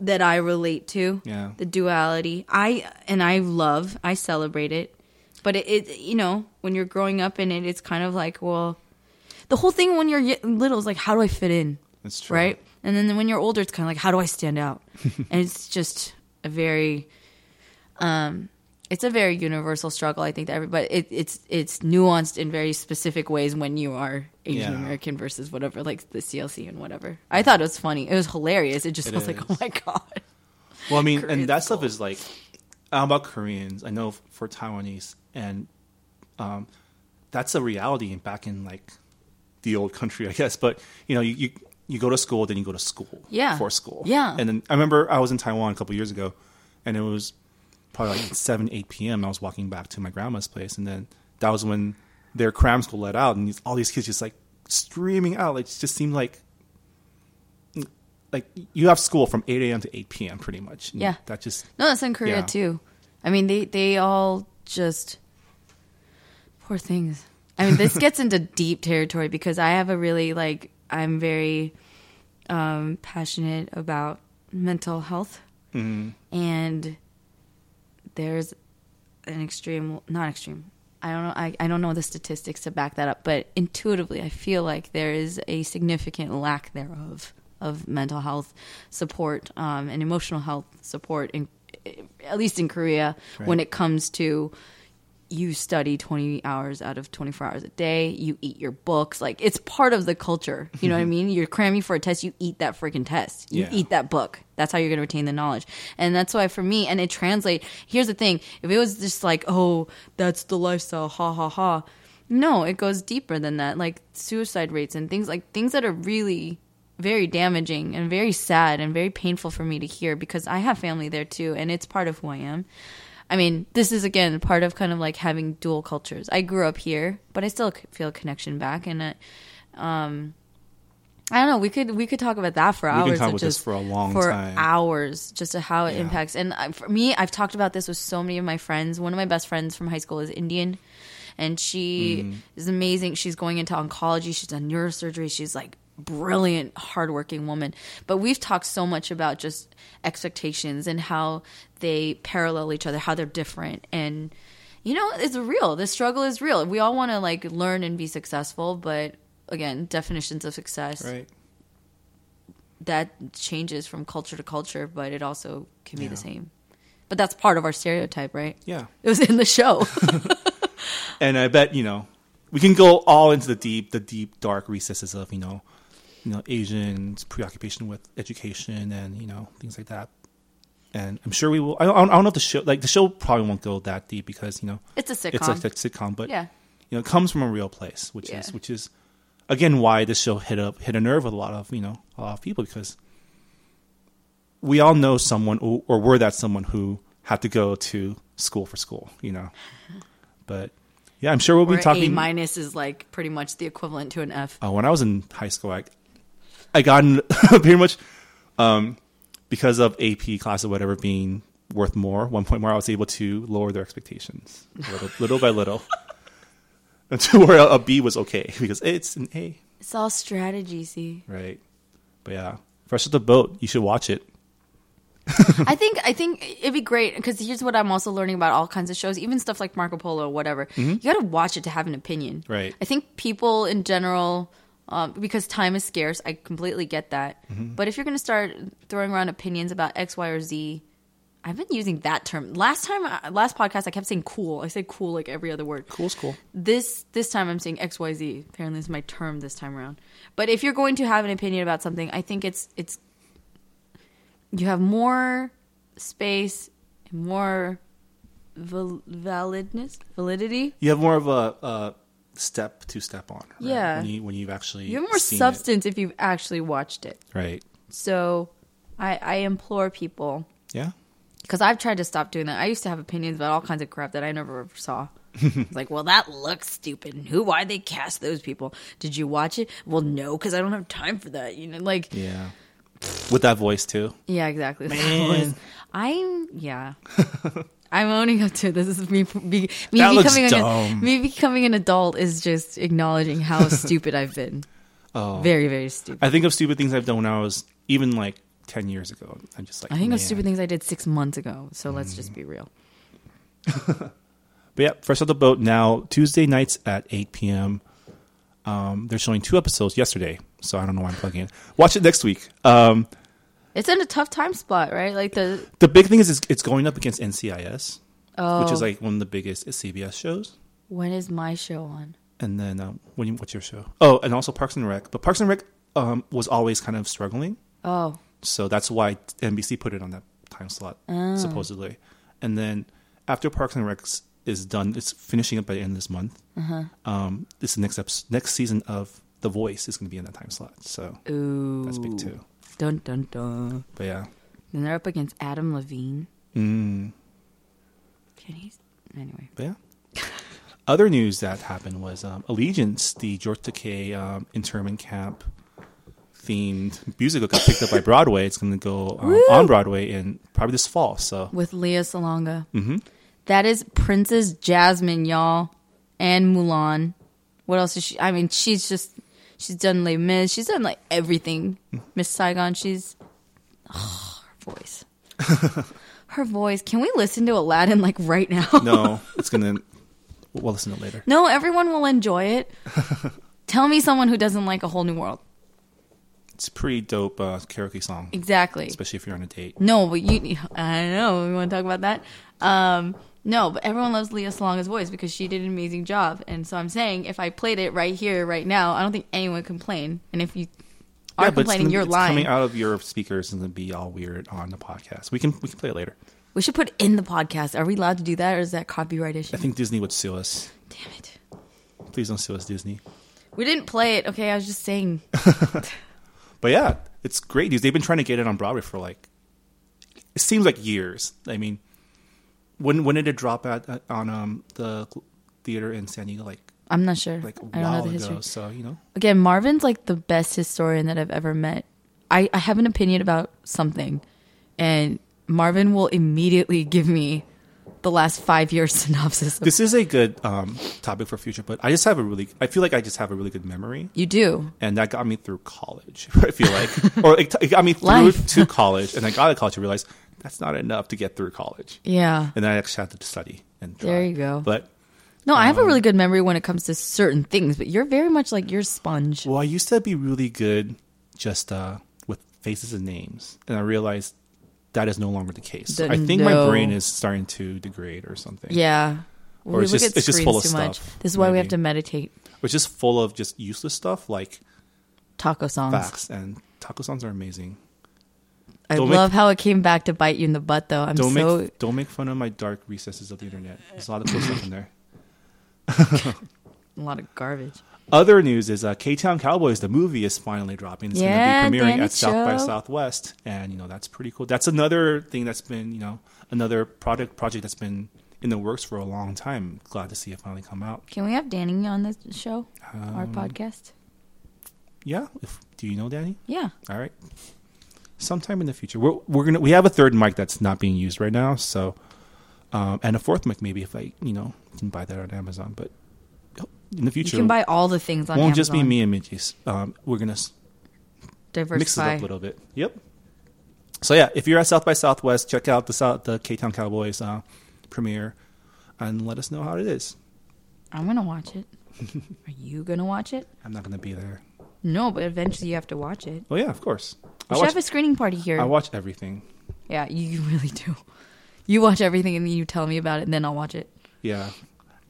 Speaker 2: that I relate to.
Speaker 1: Yeah.
Speaker 2: the duality. I and I love. I celebrate it, but it, it you know when you're growing up in it, it's kind of like well, the whole thing when you're little is like how do I fit in,
Speaker 1: That's true.
Speaker 2: right? And then when you're older, it's kind of like how do I stand out, [laughs] and it's just a very um, it's a very universal struggle. I think that everybody it, it's it's nuanced in very specific ways when you are Asian
Speaker 1: Yeah.
Speaker 2: American versus whatever, like the CLC and whatever. I thought it was funny. It was hilarious. It just
Speaker 1: It
Speaker 2: was like, oh my god.
Speaker 1: Well, I mean,
Speaker 2: Korean
Speaker 1: and that stuff is like how about Koreans? I know for Taiwanese, and um, that's a reality back in like the old country, I guess. But you know, you, you you go to school, then you go to school,
Speaker 2: Yeah.
Speaker 1: for school,
Speaker 2: Yeah.
Speaker 1: And then I remember I was in Taiwan a couple years ago, and it was probably like seven, eight p.m. I was walking back to my grandma's place, and then that was when their cram school let out, and these, all these kids just like streaming out. Like, it just seemed like like you have school from 8 a.m. to 8 p.m. pretty much. And
Speaker 2: Yeah.
Speaker 1: That just
Speaker 2: No, that's in Korea
Speaker 1: Yeah.
Speaker 2: too. I mean, they they all just poor things. I mean, this gets into deep territory because I have a really like I'm very um, passionate about mental health, and there's an extreme, not extreme. I don't know. I, I don't know the statistics to back that up, but intuitively, I feel like there is a significant lack thereof of mental health support um, and emotional health support, in, at least in Korea, when it comes to you study 20 hours out of 24 hours a day you eat your books like it's part of the culture you know what i [laughs] mean? You're cramming for a test you eat that freaking test. You
Speaker 1: Yeah.
Speaker 2: eat that book. That's how you're going to retain the knowledge. And that's why for me and it translate here's the thing if it was just like oh that's the lifestyle ha ha ha no it goes deeper than that. Like suicide rates and things like things that are really very damaging and very sad and very painful for me to hear because I have family there too, and it's part of who I am. I mean, this is again part of kind of like having dual cultures. I grew up here, but I still feel a connection back, and uh, um, I don't know. We could we could talk about that for
Speaker 1: We can
Speaker 2: hours.
Speaker 1: talk about this for a long
Speaker 2: for
Speaker 1: time.
Speaker 2: hours, just to how it
Speaker 1: Yeah.
Speaker 2: impacts. And uh, for me, I've talked about this with so many of my friends. One of my best friends from high school is Indian, and she
Speaker 1: Mm.
Speaker 2: is amazing. She's going into oncology. She's done neurosurgery. She's like brilliant, hardworking woman. But we've talked so much about just expectations and how they parallel each other, how they're different, and you know, it's real. The struggle is real. We all want to like learn and be successful, but again, definitions of success
Speaker 1: Right.
Speaker 2: that changes from culture to culture, but it also can be
Speaker 1: Yeah.
Speaker 2: the same. But that's part of our stereotype, right?
Speaker 1: Yeah.
Speaker 2: It was in the show. [laughs] [laughs]
Speaker 1: And I bet you know we can go all into the deep, the deep dark recesses of you know, you know Asians' preoccupation with education and you know things like that. And I'm sure we will. I don't, I don't know if the show, like the show, probably won't go that deep because you know
Speaker 2: it's a sitcom.
Speaker 1: it's like a sitcom, but
Speaker 2: yeah.
Speaker 1: you know, it comes from a real place, which
Speaker 2: Yeah.
Speaker 1: is which is again why this show hit up hit a nerve with a lot of you know a lot of people because we all know someone or, or were that someone who had to go to school for school, you know. [laughs] But yeah, I'm sure we'll
Speaker 2: Where
Speaker 1: be talking.
Speaker 2: A minus is like pretty much the equivalent to an F.
Speaker 1: uh, when I was in high school, I I got in, [laughs] pretty much um, because of AP class or whatever being worth more. One point more, I was able to lower their expectations little, [laughs] little by little [laughs] until where a, B was okay because it's an A,
Speaker 2: It's all strategy, see.
Speaker 1: right? But yeah, Fresh Off the Boat, you should watch it.
Speaker 2: I think I think it'd be great because here's what I'm also learning about all kinds of shows, even stuff like Marco Polo or whatever. You got to watch it to have an opinion.
Speaker 1: Mm-hmm. Right.
Speaker 2: I think people in general, um, because time is scarce, I completely get that.
Speaker 1: Mm-hmm.
Speaker 2: But if you're going to start throwing around opinions about X, Y, or Z, I've been using that term. Last time, uh, last podcast, I kept saying cool. I said cool like every other word.
Speaker 1: Cool's cool.
Speaker 2: This this time, I'm saying X, Y, Z. Apparently, it's my term this time around. But if you're going to have an opinion about something, I think it's it's you have more space, more val- validness, validity.
Speaker 1: You have more of a, a step to step on. right?
Speaker 2: Yeah.
Speaker 1: When, you, when you've actually
Speaker 2: You have more
Speaker 1: seen it.
Speaker 2: substance if you've actually watched it.
Speaker 1: Right.
Speaker 2: So, I, I implore people
Speaker 1: Yeah.
Speaker 2: because I've tried to stop doing that. I used to have opinions about all kinds of crap that I never ever saw. [laughs] It's like, well, that looks stupid. And Who? Why they cast those people? Did you watch it? Well, no, because I don't have time for that. You know, like,
Speaker 1: Yeah. With that voice too.
Speaker 2: yeah, exactly. [laughs]
Speaker 1: Man.
Speaker 2: I'm yeah. [laughs] I'm owning up to it. This is me. Be, me
Speaker 1: That
Speaker 2: becoming
Speaker 1: dumb.
Speaker 2: a, me becoming an adult is just acknowledging how [laughs] stupid I've been.
Speaker 1: Oh.
Speaker 2: Very, very stupid.
Speaker 1: I think of stupid things I've done when I was even like ten years ago. I'm just like
Speaker 2: I think
Speaker 1: man.
Speaker 2: of stupid things I did six months ago. So let's
Speaker 1: Mm.
Speaker 2: just be real. [laughs]
Speaker 1: But yeah, first off the boat now Tuesday nights at eight p.m. Um, they're showing two episodes yesterday, so I don't know why I'm plugging in. Watch it next week. Um,
Speaker 2: It's in a tough time spot, right? Like the
Speaker 1: the big thing is, is it's going up against NCIS,
Speaker 2: oh,
Speaker 1: which is like one of the biggest CBS shows.
Speaker 2: when is my show on?
Speaker 1: And then um, when you, what's your show? Oh, and also Parks and Rec. But Parks and Rec um, was always kind of struggling,
Speaker 2: Oh,
Speaker 1: so that's why NBC put it on that time slot supposedly. And then after Parks and Rec is done, it's finishing up by the end of this month. Um, this next episode, next season of The Voice is going to be in that time slot, so
Speaker 2: ooh,
Speaker 1: that's big too.
Speaker 2: Dun dun dun.
Speaker 1: But yeah,
Speaker 2: Then they're up against Adam Levine.
Speaker 1: mm,
Speaker 2: Can he? Anyway,
Speaker 1: but yeah. [laughs] Other news that happened was um, Allegiance, the George Takei um, internment camp themed musical, got picked up by Broadway. It's going to go um, on Broadway in probably this fall. So
Speaker 2: with Lea Salonga.
Speaker 1: hmm
Speaker 2: That is Princess Jasmine, y'all, and Mulan. What else is she? I mean, she's just she's done Les Mis. She's done like everything. Miss Saigon. She's oh, her voice. [laughs] her voice. Can we listen to Aladdin like right now?
Speaker 1: no, [laughs] it's going to. We'll listen to it later.
Speaker 2: No, everyone will enjoy it. [laughs] Tell me someone who doesn't like a whole new world.
Speaker 1: It's a pretty dope uh, karaoke song,
Speaker 2: Exactly.
Speaker 1: especially if you're on a date.
Speaker 2: No, but you. I know. We want to talk about that. Um, no, but everyone loves Lea Salonga's voice because she did an amazing job. And so I'm saying, if I played it right here, right now, I don't think anyone would complain. And if you are
Speaker 1: Yeah, but it's
Speaker 2: complaining, you're
Speaker 1: it's
Speaker 2: lying.
Speaker 1: coming out of your speakers and going to be all weird on the podcast. We can we can play it later.
Speaker 2: We should put it in the podcast. Are we allowed to do that, or is that copyright issue?
Speaker 1: I think Disney would sue us.
Speaker 2: Damn it.
Speaker 1: Please don't sue us, Disney.
Speaker 2: We didn't play it. Okay, I was just saying. [laughs]
Speaker 1: But yeah, it's great news. They've been trying to get it on Broadway for like it seems like years. I mean, when when did it drop at, at on um the theater in San Diego? Like
Speaker 2: I'm not sure.
Speaker 1: like a
Speaker 2: I don't know
Speaker 1: while
Speaker 2: the
Speaker 1: ago.
Speaker 2: history.
Speaker 1: So you know,
Speaker 2: Again, Marvin's like the best historian that I've ever met. I, I have an opinion about something, and Marvin will immediately give me the last five years [laughs] synopsis. Of,
Speaker 1: this is a good um topic for future. But I just have a really, I feel like I just have a really good memory.
Speaker 2: you do.
Speaker 1: and that got me through college. [laughs] I feel like, or it, it got me through to college, and I got to college and realized that's not enough to get through college,
Speaker 2: Yeah.
Speaker 1: and then I actually had to study and try.
Speaker 2: There you go.
Speaker 1: But
Speaker 2: No, I have
Speaker 1: Um,
Speaker 2: a really good memory when it comes to certain things, but you're very much like you're sponge.
Speaker 1: well, I used to be really good just uh, with faces and names, and I realized that is no longer the case.
Speaker 2: The-
Speaker 1: I think my brain is starting to degrade or something.
Speaker 2: Yeah.
Speaker 1: Or
Speaker 2: we
Speaker 1: it's just- it's just full of
Speaker 2: too much.
Speaker 1: stuff,
Speaker 2: This is why we have to meditate.
Speaker 1: It's just full of just useless stuff like
Speaker 2: Taco songs.
Speaker 1: facts, and taco songs are amazing.
Speaker 2: I
Speaker 1: Don't make-
Speaker 2: love how it came back to bite you in the butt, though. I'm
Speaker 1: Don't
Speaker 2: so
Speaker 1: make don't make fun of my dark recesses of the internet. There's a lot of cool stuff in there. [laughs]
Speaker 2: a lot of garbage.
Speaker 1: Other news is uh, K Town Cowboys, the movie, is finally dropping. It's
Speaker 2: Yeah,
Speaker 1: going to be premiering at South by Southwest, and you know that's pretty cool. That's another thing that's been you know another product project that's been in the works for a long time. Glad to see it finally come out.
Speaker 2: Can we have Danny on the show, our
Speaker 1: Um,
Speaker 2: podcast?
Speaker 1: Yeah, if, do you know Danny?
Speaker 2: Yeah.
Speaker 1: All right, sometime in the future, we're we're gonna we have a third mic that's not being used right now, so um, and a fourth mic maybe if I you know can buy that on Amazon, but in the future.
Speaker 2: You can buy all the things on
Speaker 1: won't
Speaker 2: Amazon.
Speaker 1: just be me and Mitchie's. Um, we're gonna s- mix it up a little bit. Yep. So yeah, if you're at South by Southwest, check out the South, the K Town Cowboys uh, premiere, and let us know how it is.
Speaker 2: I'm gonna watch it. [laughs] Are you gonna watch it?
Speaker 1: I'm not gonna be there.
Speaker 2: No, but eventually you have to watch it.
Speaker 1: Oh yeah, of course.
Speaker 2: We
Speaker 1: I
Speaker 2: should
Speaker 1: watch,
Speaker 2: have a screening party here.
Speaker 1: I watch everything.
Speaker 2: yeah, you [laughs] really do. You watch everything and then you tell me about it, and then I'll watch it.
Speaker 1: Yeah,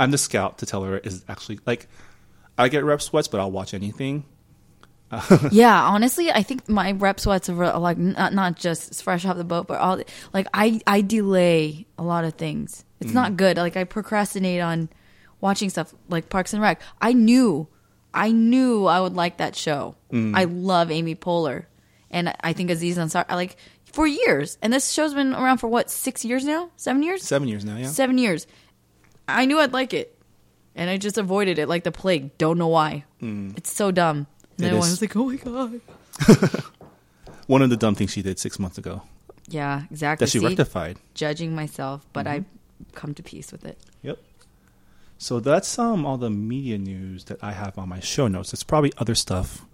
Speaker 1: I'm the scout to tell her is actually like I get rep sweats, but I'll watch anything. [laughs]
Speaker 2: yeah, honestly, I think my rep sweats are like not not just fresh off the boat, but all like I I delay a lot of things. It's
Speaker 1: Mm.
Speaker 2: not good. Like I procrastinate on watching stuff like Parks and Rec. I knew, I knew I would like that show.
Speaker 1: Mm.
Speaker 2: I love Amy Poehler, and I think Aziz Ansari. I like for years, and this show's been around for what six years now, seven years,
Speaker 1: Seven years now. Yeah.
Speaker 2: seven years. I knew I'd like it, and I just avoided it like the plague. Don't know why. It's so dumb. And
Speaker 1: Mm. It is.
Speaker 2: was like, "Oh my god." [laughs]
Speaker 1: One of the dumb things she did six months ago
Speaker 2: Yeah, exactly.
Speaker 1: that she
Speaker 2: See,
Speaker 1: rectified.
Speaker 2: judging myself, but
Speaker 1: Mm-hmm.
Speaker 2: I've come to peace with it.
Speaker 1: Yep. So that's um all the media news that I have on my show notes. It's probably other stuff.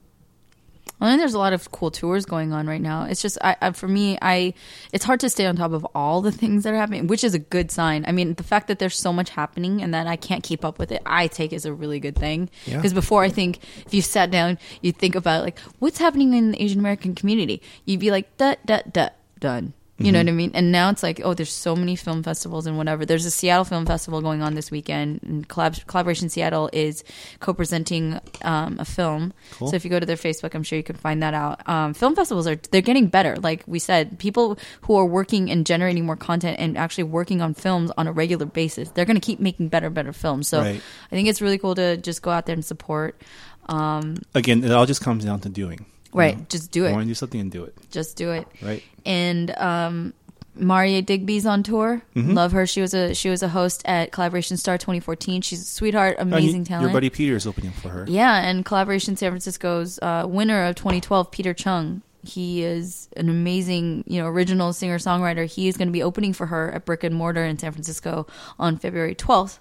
Speaker 2: I think there's a lot of cool tours going on right now. It's just, I, I, for me, I, it's hard to stay on top of all the [laughs] things that are happening, which is a good sign. I mean, the fact that there's so much happening and that I can't keep up with it, I take as a really good thing.
Speaker 1: Yeah.
Speaker 2: Because before, I think if you sat down, you think about like what's happening in the Asian American community, you'd be like, duh, duh, duh, done. You know what I mean? And now it's like, oh, there's so many film festivals and whatever. There's a Seattle Film Festival going on this weekend. And Kollab- Kollaboration Seattle is co-presenting um, a film.
Speaker 1: Cool.
Speaker 2: So if you go to their Facebook, I'm sure you can find that out. Um, film festivals are they're getting better. Like we said, people who are working and generating more content and actually working on films on a regular basis, they're going to keep making better, better films. So
Speaker 1: Right.
Speaker 2: I think it's really cool to just go out there and support.
Speaker 1: Again, it all just comes down to doing. You
Speaker 2: Right,
Speaker 1: know?
Speaker 2: just do it.
Speaker 1: Want to do something and do it.
Speaker 2: Just do it.
Speaker 1: Right.
Speaker 2: and um Marié Digby's on tour.
Speaker 1: Mm-hmm.
Speaker 2: Love her. She was a she was a host at Kollaboration Star 2014. She's a sweetheart, amazing
Speaker 1: you-
Speaker 2: talent.
Speaker 1: Your buddy Peter is opening for her.
Speaker 2: Yeah, and Kollaboration San Francisco's uh, winner of 2012, Peter Chung. He is an amazing, you know, original singer songwriter. He is going to be opening for her at Brick and Mortar in San Francisco on February 12th,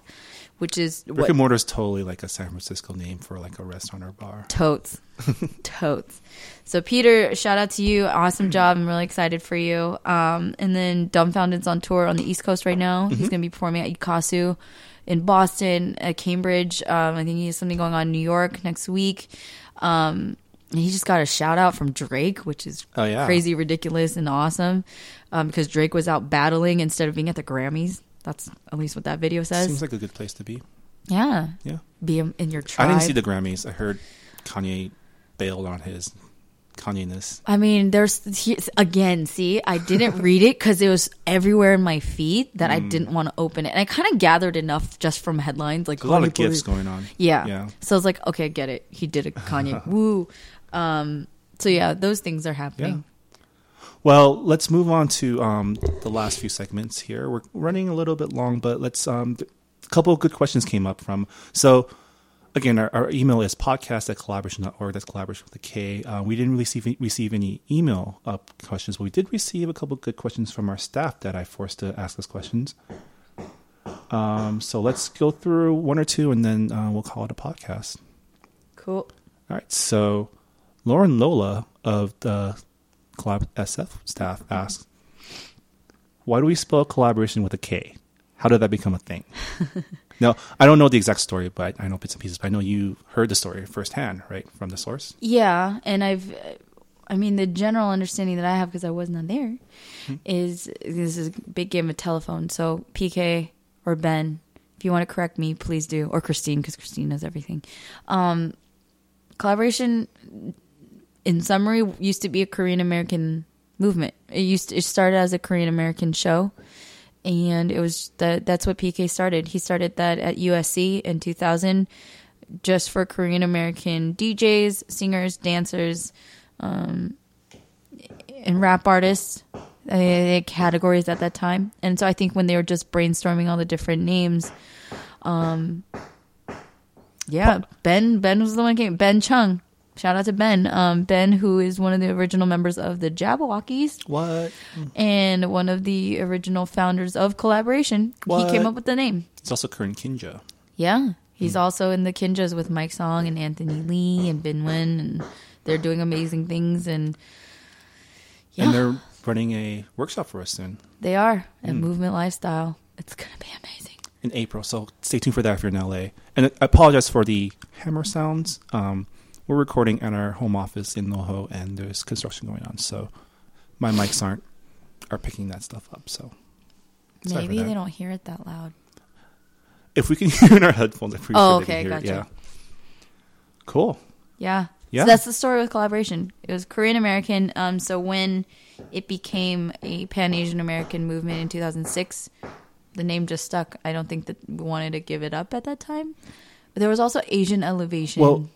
Speaker 2: which is
Speaker 1: Brick
Speaker 2: what
Speaker 1: and Mortar is totally like a San Francisco name for like a restaurant or bar.
Speaker 2: totes, [laughs] totes. So Peter, shout out to you, awesome job. I'm really excited for you. Um, and then Dumbfounded's on tour on the East Coast right now. He's going to be performing at Ikasu in Boston, at Cambridge. Um, I think he has something going on in New York next week. Um, and he just got a shout out from Drake, which is
Speaker 1: Oh, yeah.
Speaker 2: crazy, ridiculous, and awesome. Um, because Drake was out battling instead of being at the Grammys. That's at least what that video says.
Speaker 1: Seems like a good place to be.
Speaker 2: yeah,
Speaker 1: Yeah.
Speaker 2: be in your tribe.
Speaker 1: I didn't see the Grammys. I heard Kanye bailed on his Kanye-ness.
Speaker 2: I mean, there's he- again. See, I didn't [laughs] read it because it was everywhere in my feed that
Speaker 1: Mm.
Speaker 2: I didn't want to open it, and I kind of gathered enough just from headlines, like
Speaker 1: There's a lot of gifts going on.
Speaker 2: Yeah.
Speaker 1: Yeah.
Speaker 2: So I was like, okay, I get it. He did a Kanye. [laughs] Woo. Um, So yeah, those things are happening.
Speaker 1: Well, let's move on to um, the last few segments here. We're running a little bit long, but let's. Um, a couple of good questions came up from. So, again, our, our email is podcast at kollaboration.org. That's Kollaboration with a K. Uh, we didn't receive, receive any email uh, questions, but we did receive a couple of good questions from our staff that I forced to ask us questions. Um, so let's go through one or two and then uh, we'll call it a podcast.
Speaker 2: Cool.
Speaker 1: All right. So Lauren Lola of the Kollab SF staff asks, why do we spell Kollaboration with a K? How did that become a thing? [laughs] no, I don't know the exact story, but I know bits and pieces. But I know you heard the story firsthand, right, from the source.
Speaker 2: Yeah, and I've, I mean, the general understanding that I have because I was not there
Speaker 1: Hmm.
Speaker 2: is this is a big game of telephone. So PK or Ben, if you want to correct me, please do, or Christine because Christine knows everything. Um, Kollaboration, in summary, used to be a Korean American movement. It used to, it started as a Korean American show, and it was that that's what PK started. He started that at USC in 2000, just for Korean American DJs, singers, dancers, um, and rap artists. uh, categories at that time, and so I think when they were just brainstorming all the different names, um, yeah, Ben Ben was the one who came. Ben Chung, shout out to Ben. Um, ben, who is one of the original members of the Jabbawockeez
Speaker 1: What?
Speaker 2: and one of the original founders of Kollaboration.
Speaker 1: What?
Speaker 2: He came up with the name.
Speaker 1: It's also current Kinjaz.
Speaker 2: Yeah, he's
Speaker 1: Hmm.
Speaker 2: also in the Kinjaz with Mike Song and Anthony Lee and Bin Wen, and they're doing amazing things. And yeah,
Speaker 1: And they're running a workshop for us soon
Speaker 2: they are a
Speaker 1: Hmm.
Speaker 2: movement lifestyle. It's gonna be amazing.
Speaker 1: in April. So stay tuned for that if you're in LA. And I apologize for the hammer sounds. Um, we're recording at our home office in NoHo, and there's construction going on. So my mics aren't are picking that stuff up. So
Speaker 2: Maybe they don't hear it that loud.
Speaker 1: if we can [laughs] hear in our headphones, I'm pretty
Speaker 2: Oh,
Speaker 1: sure they
Speaker 2: okay,
Speaker 1: can hear it.
Speaker 2: gotcha.
Speaker 1: Yeah. Cool.
Speaker 2: Yeah.
Speaker 1: Yeah.
Speaker 2: So that's the story with Kollaboration. It was Korean American. Um, so when it became a Pan Asian American movement in 2006, the name just stuck. I don't think that we wanted to give it up at that time. But there was also Asian Elevation.
Speaker 1: Well,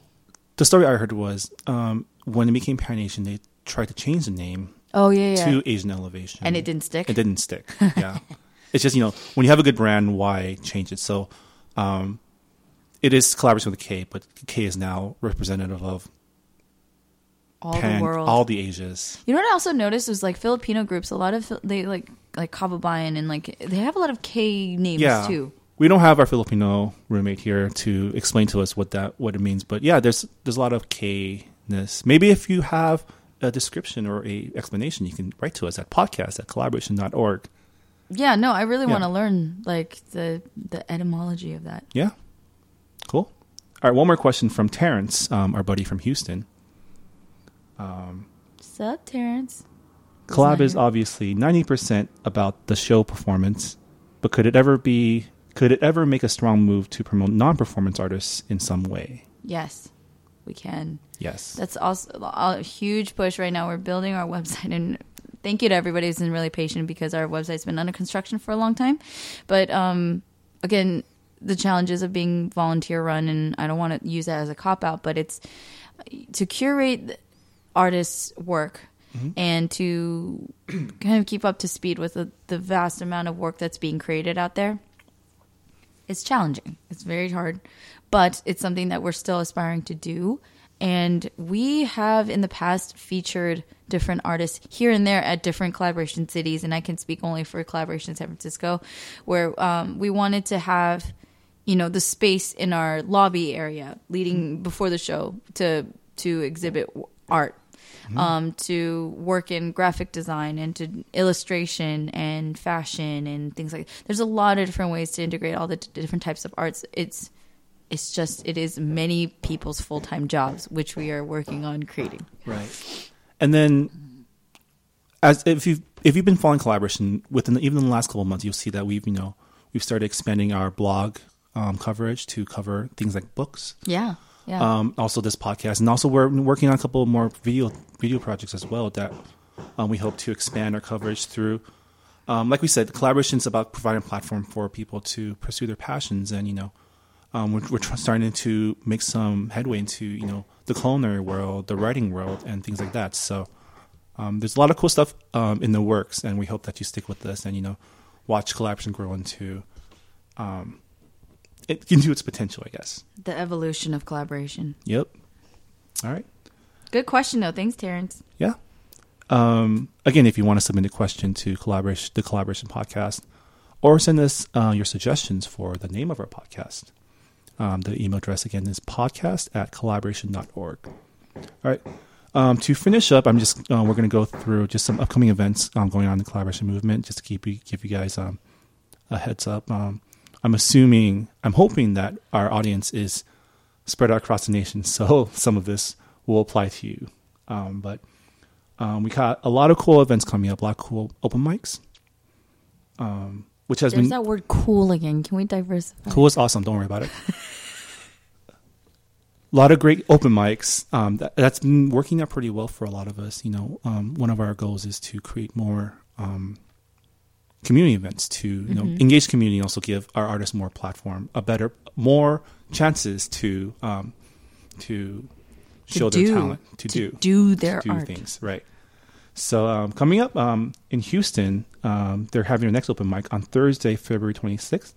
Speaker 1: the story I heard was um, when it became Pan Asian, they tried to change the name
Speaker 2: oh yeah, yeah.
Speaker 1: to Asian Elevation,
Speaker 2: and it didn't stick.
Speaker 1: It didn't stick. Yeah. [laughs] it's just, you know, when you have a good brand, why change it? So um, it is Kollaboration with K, but K is now representative of
Speaker 2: all
Speaker 1: Pan,
Speaker 2: the world.
Speaker 1: all the Asias.
Speaker 2: you know what I also noticed was like Filipino groups. A lot of they like like Kababayan and like they have a lot of K names
Speaker 1: Yeah.
Speaker 2: too.
Speaker 1: We don't have our Filipino roommate here to explain to us what that what it means, but yeah, there's there's a lot of K-ness. Maybe if you have a description or a explanation, you can write to us at podcast at kollaboration.org.
Speaker 2: Yeah, no, I really
Speaker 1: Yeah.
Speaker 2: want to learn like the the etymology of that.
Speaker 1: Yeah. Cool. All right, one more question from Terrence, um, our buddy from Houston.
Speaker 2: Sup, Terrence? Kollab
Speaker 1: is obviously 90% about the show performance, but could it ever be could it ever make a strong move to promote non-performance artists in some way?
Speaker 2: Yes, we can.
Speaker 1: Yes.
Speaker 2: That's also a huge push right now. We're building our [laughs] website, and thank you to everybody who's been really patient because our website's been under construction for a long time. But um, again, the challenges of being volunteer run, and I don't want to use that as a cop out, but it's to curate artists' work and to [clears throat] kind of keep up to speed with the, the vast amount of work that's being created out there. It's challenging. It's very hard, but it's something that we're still aspiring to do. And we have in the past featured different artists here and there at different Kollaboration cities. And I can speak only for Kollaboration San Francisco, where um, we wanted to have, you know, the space in our lobby area leading before the show to to exhibit w- art um, to work in graphic design and to illustration and fashion and things like That. there's a lot of different ways to integrate all the t- different types of arts it's it's just it is many people's full-time jobs which we are working on creating
Speaker 1: Right. And then, as if you if you've been following Kollaboration within the, even in the last couple of months, you'll see that we've you know we've started expanding our blog um, coverage to cover things like books,
Speaker 2: yeah yeah
Speaker 1: um, also this podcast, and also we're working on a couple more video video projects as well that um, we hope to expand our coverage through. Um, like we said, Kollaboration is about providing a platform for people to pursue their passions, and you know, um, we're, we're starting to make some headway into you know the culinary world, the writing world, and things like that. So um, there's a lot of cool stuff um, in the works, and we hope that you stick with this and you know watch Kollaboration grow into um, it can do its potential. I guess.
Speaker 2: The evolution of Kollaboration.
Speaker 1: Yep. All right.
Speaker 2: Good question, though. Thanks, Terrence.
Speaker 1: Yeah. Um, again, if you want to submit a question to Kollaboration, the Kollaboration podcast, or send us uh, your suggestions for the name of our podcast, um, the email address again is podcast at kollaboration.org. All right. Um, to finish up, I'm just uh, we're going to go through just some upcoming events um, going on in the Kollaboration movement, just to keep you, give you guys um, a heads up. Um, I'm assuming, I'm hoping that our audience is spread out across the nation, so [laughs] some of this will apply to you. Um, but um, we got a lot of cool events coming up, a lot of cool open mics, um, which has
Speaker 2: There's
Speaker 1: been
Speaker 2: that word cool again. Can we diversify?
Speaker 1: cool is awesome. Don't worry about it. a [laughs] lot of great open mics. Um, that, that's been working out pretty well for a lot of us. You know, um, one of our goals is to create more um, community events to you know
Speaker 2: Mm-hmm.
Speaker 1: engage community and also give our artists more platform, a better, more chances to um, to
Speaker 2: To
Speaker 1: show their
Speaker 2: do.
Speaker 1: talent, to,
Speaker 2: To
Speaker 1: do,
Speaker 2: do their
Speaker 1: do
Speaker 2: art.
Speaker 1: things, right? So um, coming up um, in Houston, um, they're having their next open mic on Thursday, February 26th,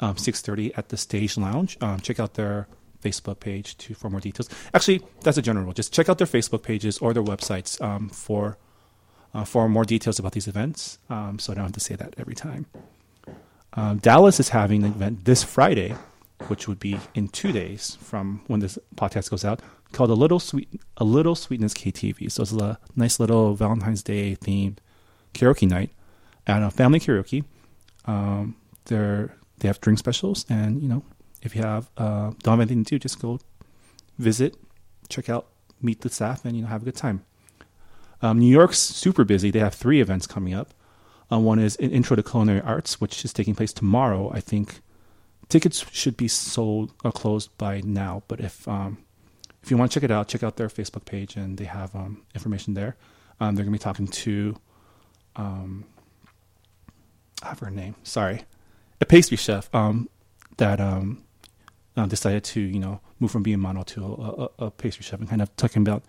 Speaker 1: um, 6:30 at the Stage Lounge. Um, check out their Facebook page to for more details. Actually, that's a general rule. Just check out their Facebook pages or their websites um, for uh, for more details about these events. Um, so I don't have to say that every time. Um, Dallas is having an event this Friday, which would be in two days from when this podcast goes out, called a little sweet a little sweetness KTV. So it's a nice little Valentine's Day themed karaoke night at a family karaoke. Um, they're they have drink specials, and you know if you have uh, don't have anything to do, just go visit, check out, meet the staff, and you know have a good time. Um, New York's super busy. They have three events coming up. Uh, one is an Intro to Culinary Arts, which is taking place tomorrow. I think tickets should be sold or closed by now. But if um, if you want to check it out, check out their Facebook page, and they have um, information there. Um, they're going to be talking to, um, I have her name. Sorry, a pastry chef um, that um, uh, decided to you know move from being a model to a, a, a pastry chef and kind of talking about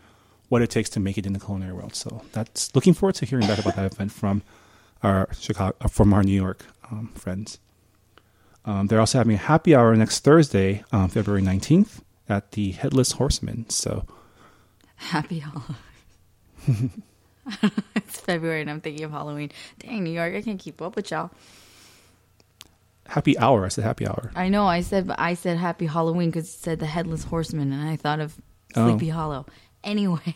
Speaker 1: what it takes to make it in the culinary world. So that's looking forward to hearing back about that event from our Chicago, uh, from our New York um, friends. Um, they're also having a happy hour next Thursday, um, February nineteenth, at the Headless Horseman. So
Speaker 2: Happy Halloween. [laughs] it's February and I'm thinking of Halloween. Dang, New York, I can't keep up with y'all.
Speaker 1: happy hour. I said happy hour.
Speaker 2: I know I said, I said Happy Halloween because it said the Headless Horseman, and I thought of
Speaker 1: Oh.
Speaker 2: Sleepy Hollow. Anyway,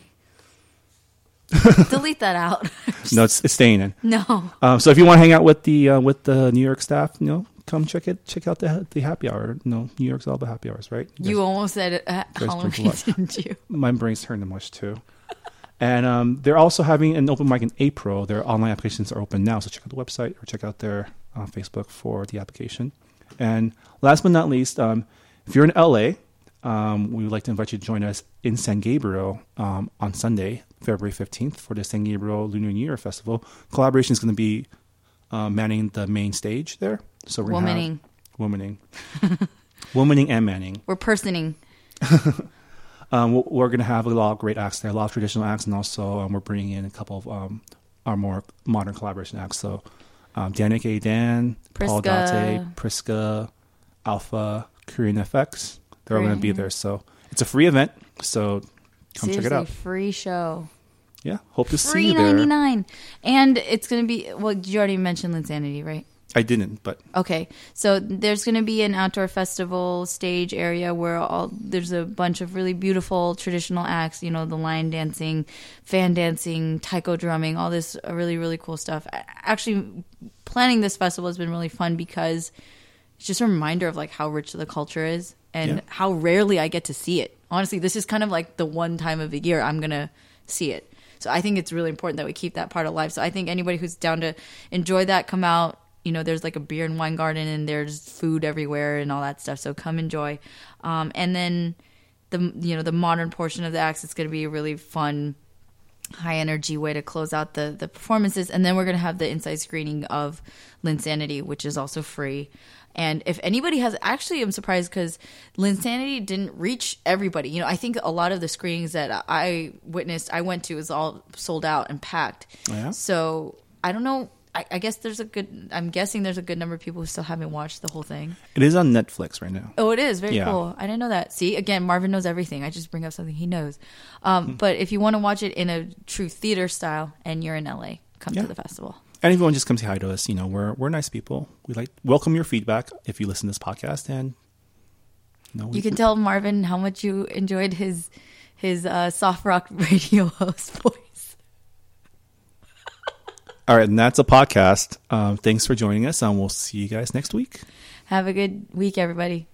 Speaker 2: [laughs] delete that out. [laughs]
Speaker 1: No, it's, it's staying in.
Speaker 2: no,
Speaker 1: Um, so if you want to hang out with the uh, with the New York staff, you know, come check it. Check out the the happy hour. You know, New York's all about happy hours, right?
Speaker 2: you
Speaker 1: guys-
Speaker 2: almost said it at
Speaker 1: guys drink a
Speaker 2: Halloween, didn't you?
Speaker 1: my brain's turned to mush too. And um, they're also having an open mic in April. Their online applications are open now, so check out the website or check out their uh, Facebook for the application. And last but not least, um, if you're in LA, um, we would like to invite you to join us in San Gabriel um, on Sunday, February 15th, for the San Gabriel Lunar New Year Festival. Kollaboration is going to be uh, manning the main stage there. So we're gonna have-
Speaker 2: Womaning.
Speaker 1: womaning, [laughs] womaning, and manning.
Speaker 2: We're personing. [laughs]
Speaker 1: Um, we're- going to have a lot of great acts there, a lot of traditional acts, and also um, we're bringing in a couple of um, our more modern Kollaboration acts. So, um, Danik A. Dan, Paul
Speaker 2: Priska.
Speaker 1: Date, Priska, Alpha, Korean FX. They're all going to be there. So, it's a free event. So, come check it
Speaker 2: Seriously,
Speaker 1: out.
Speaker 2: Free show.
Speaker 1: Yeah, hope to see you there.
Speaker 2: and it's gonna be. Well, you already mentioned Linsanity, right?
Speaker 1: I didn't, but
Speaker 2: Okay, so there's going to be an outdoor festival stage area where all there's a bunch of really beautiful traditional acts. You know, the lion dancing, fan dancing, taiko drumming, all this really really cool stuff. Actually, planning this festival has been really fun because it's just a reminder of like how rich the culture is and
Speaker 1: Yeah.
Speaker 2: how rarely I get to see it. Honestly, this is kind of like the one time of the year I'm gonna see it. So I think it's really important that we keep that part alive. So I think anybody who's down to enjoy that, come out. You know, there's like a beer and wine garden, and there's food everywhere and all that stuff. So come enjoy. Um, and then the you know the modern portion of the acts, is going to be a really fun high energy way to close out the the performances and then we're going to have the inside screening of Linsanity which is also free and if anybody has actually I'm surprised cuz Linsanity didn't reach everybody you know I think a lot of the screenings that I witnessed I went to was all sold out and packed
Speaker 1: yeah?
Speaker 2: so I don't know I, I guess there's a good I'm guessing there's a good number of people who still haven't watched the whole thing
Speaker 1: It is on Netflix right now.
Speaker 2: Oh, it is very
Speaker 1: Yeah.
Speaker 2: cool. I didn't know that. See, again, Marvin knows everything. I just bring up something he knows.
Speaker 1: Hmm.
Speaker 2: Um, but if you want to watch it in a true theater style and you're in LA, come
Speaker 1: Yeah.
Speaker 2: to the festival.
Speaker 1: And everyone just come say hi to us. You know, we're we're nice people. We like welcome your feedback if you listen to this podcast, and you know, we,
Speaker 2: You can tell Marvin how much you enjoyed his his uh, soft rock [laughs] radio host voice.
Speaker 1: All right, and that's a podcast. Um, thanks for joining us, and we'll see you guys next week.
Speaker 2: Have a good week, everybody.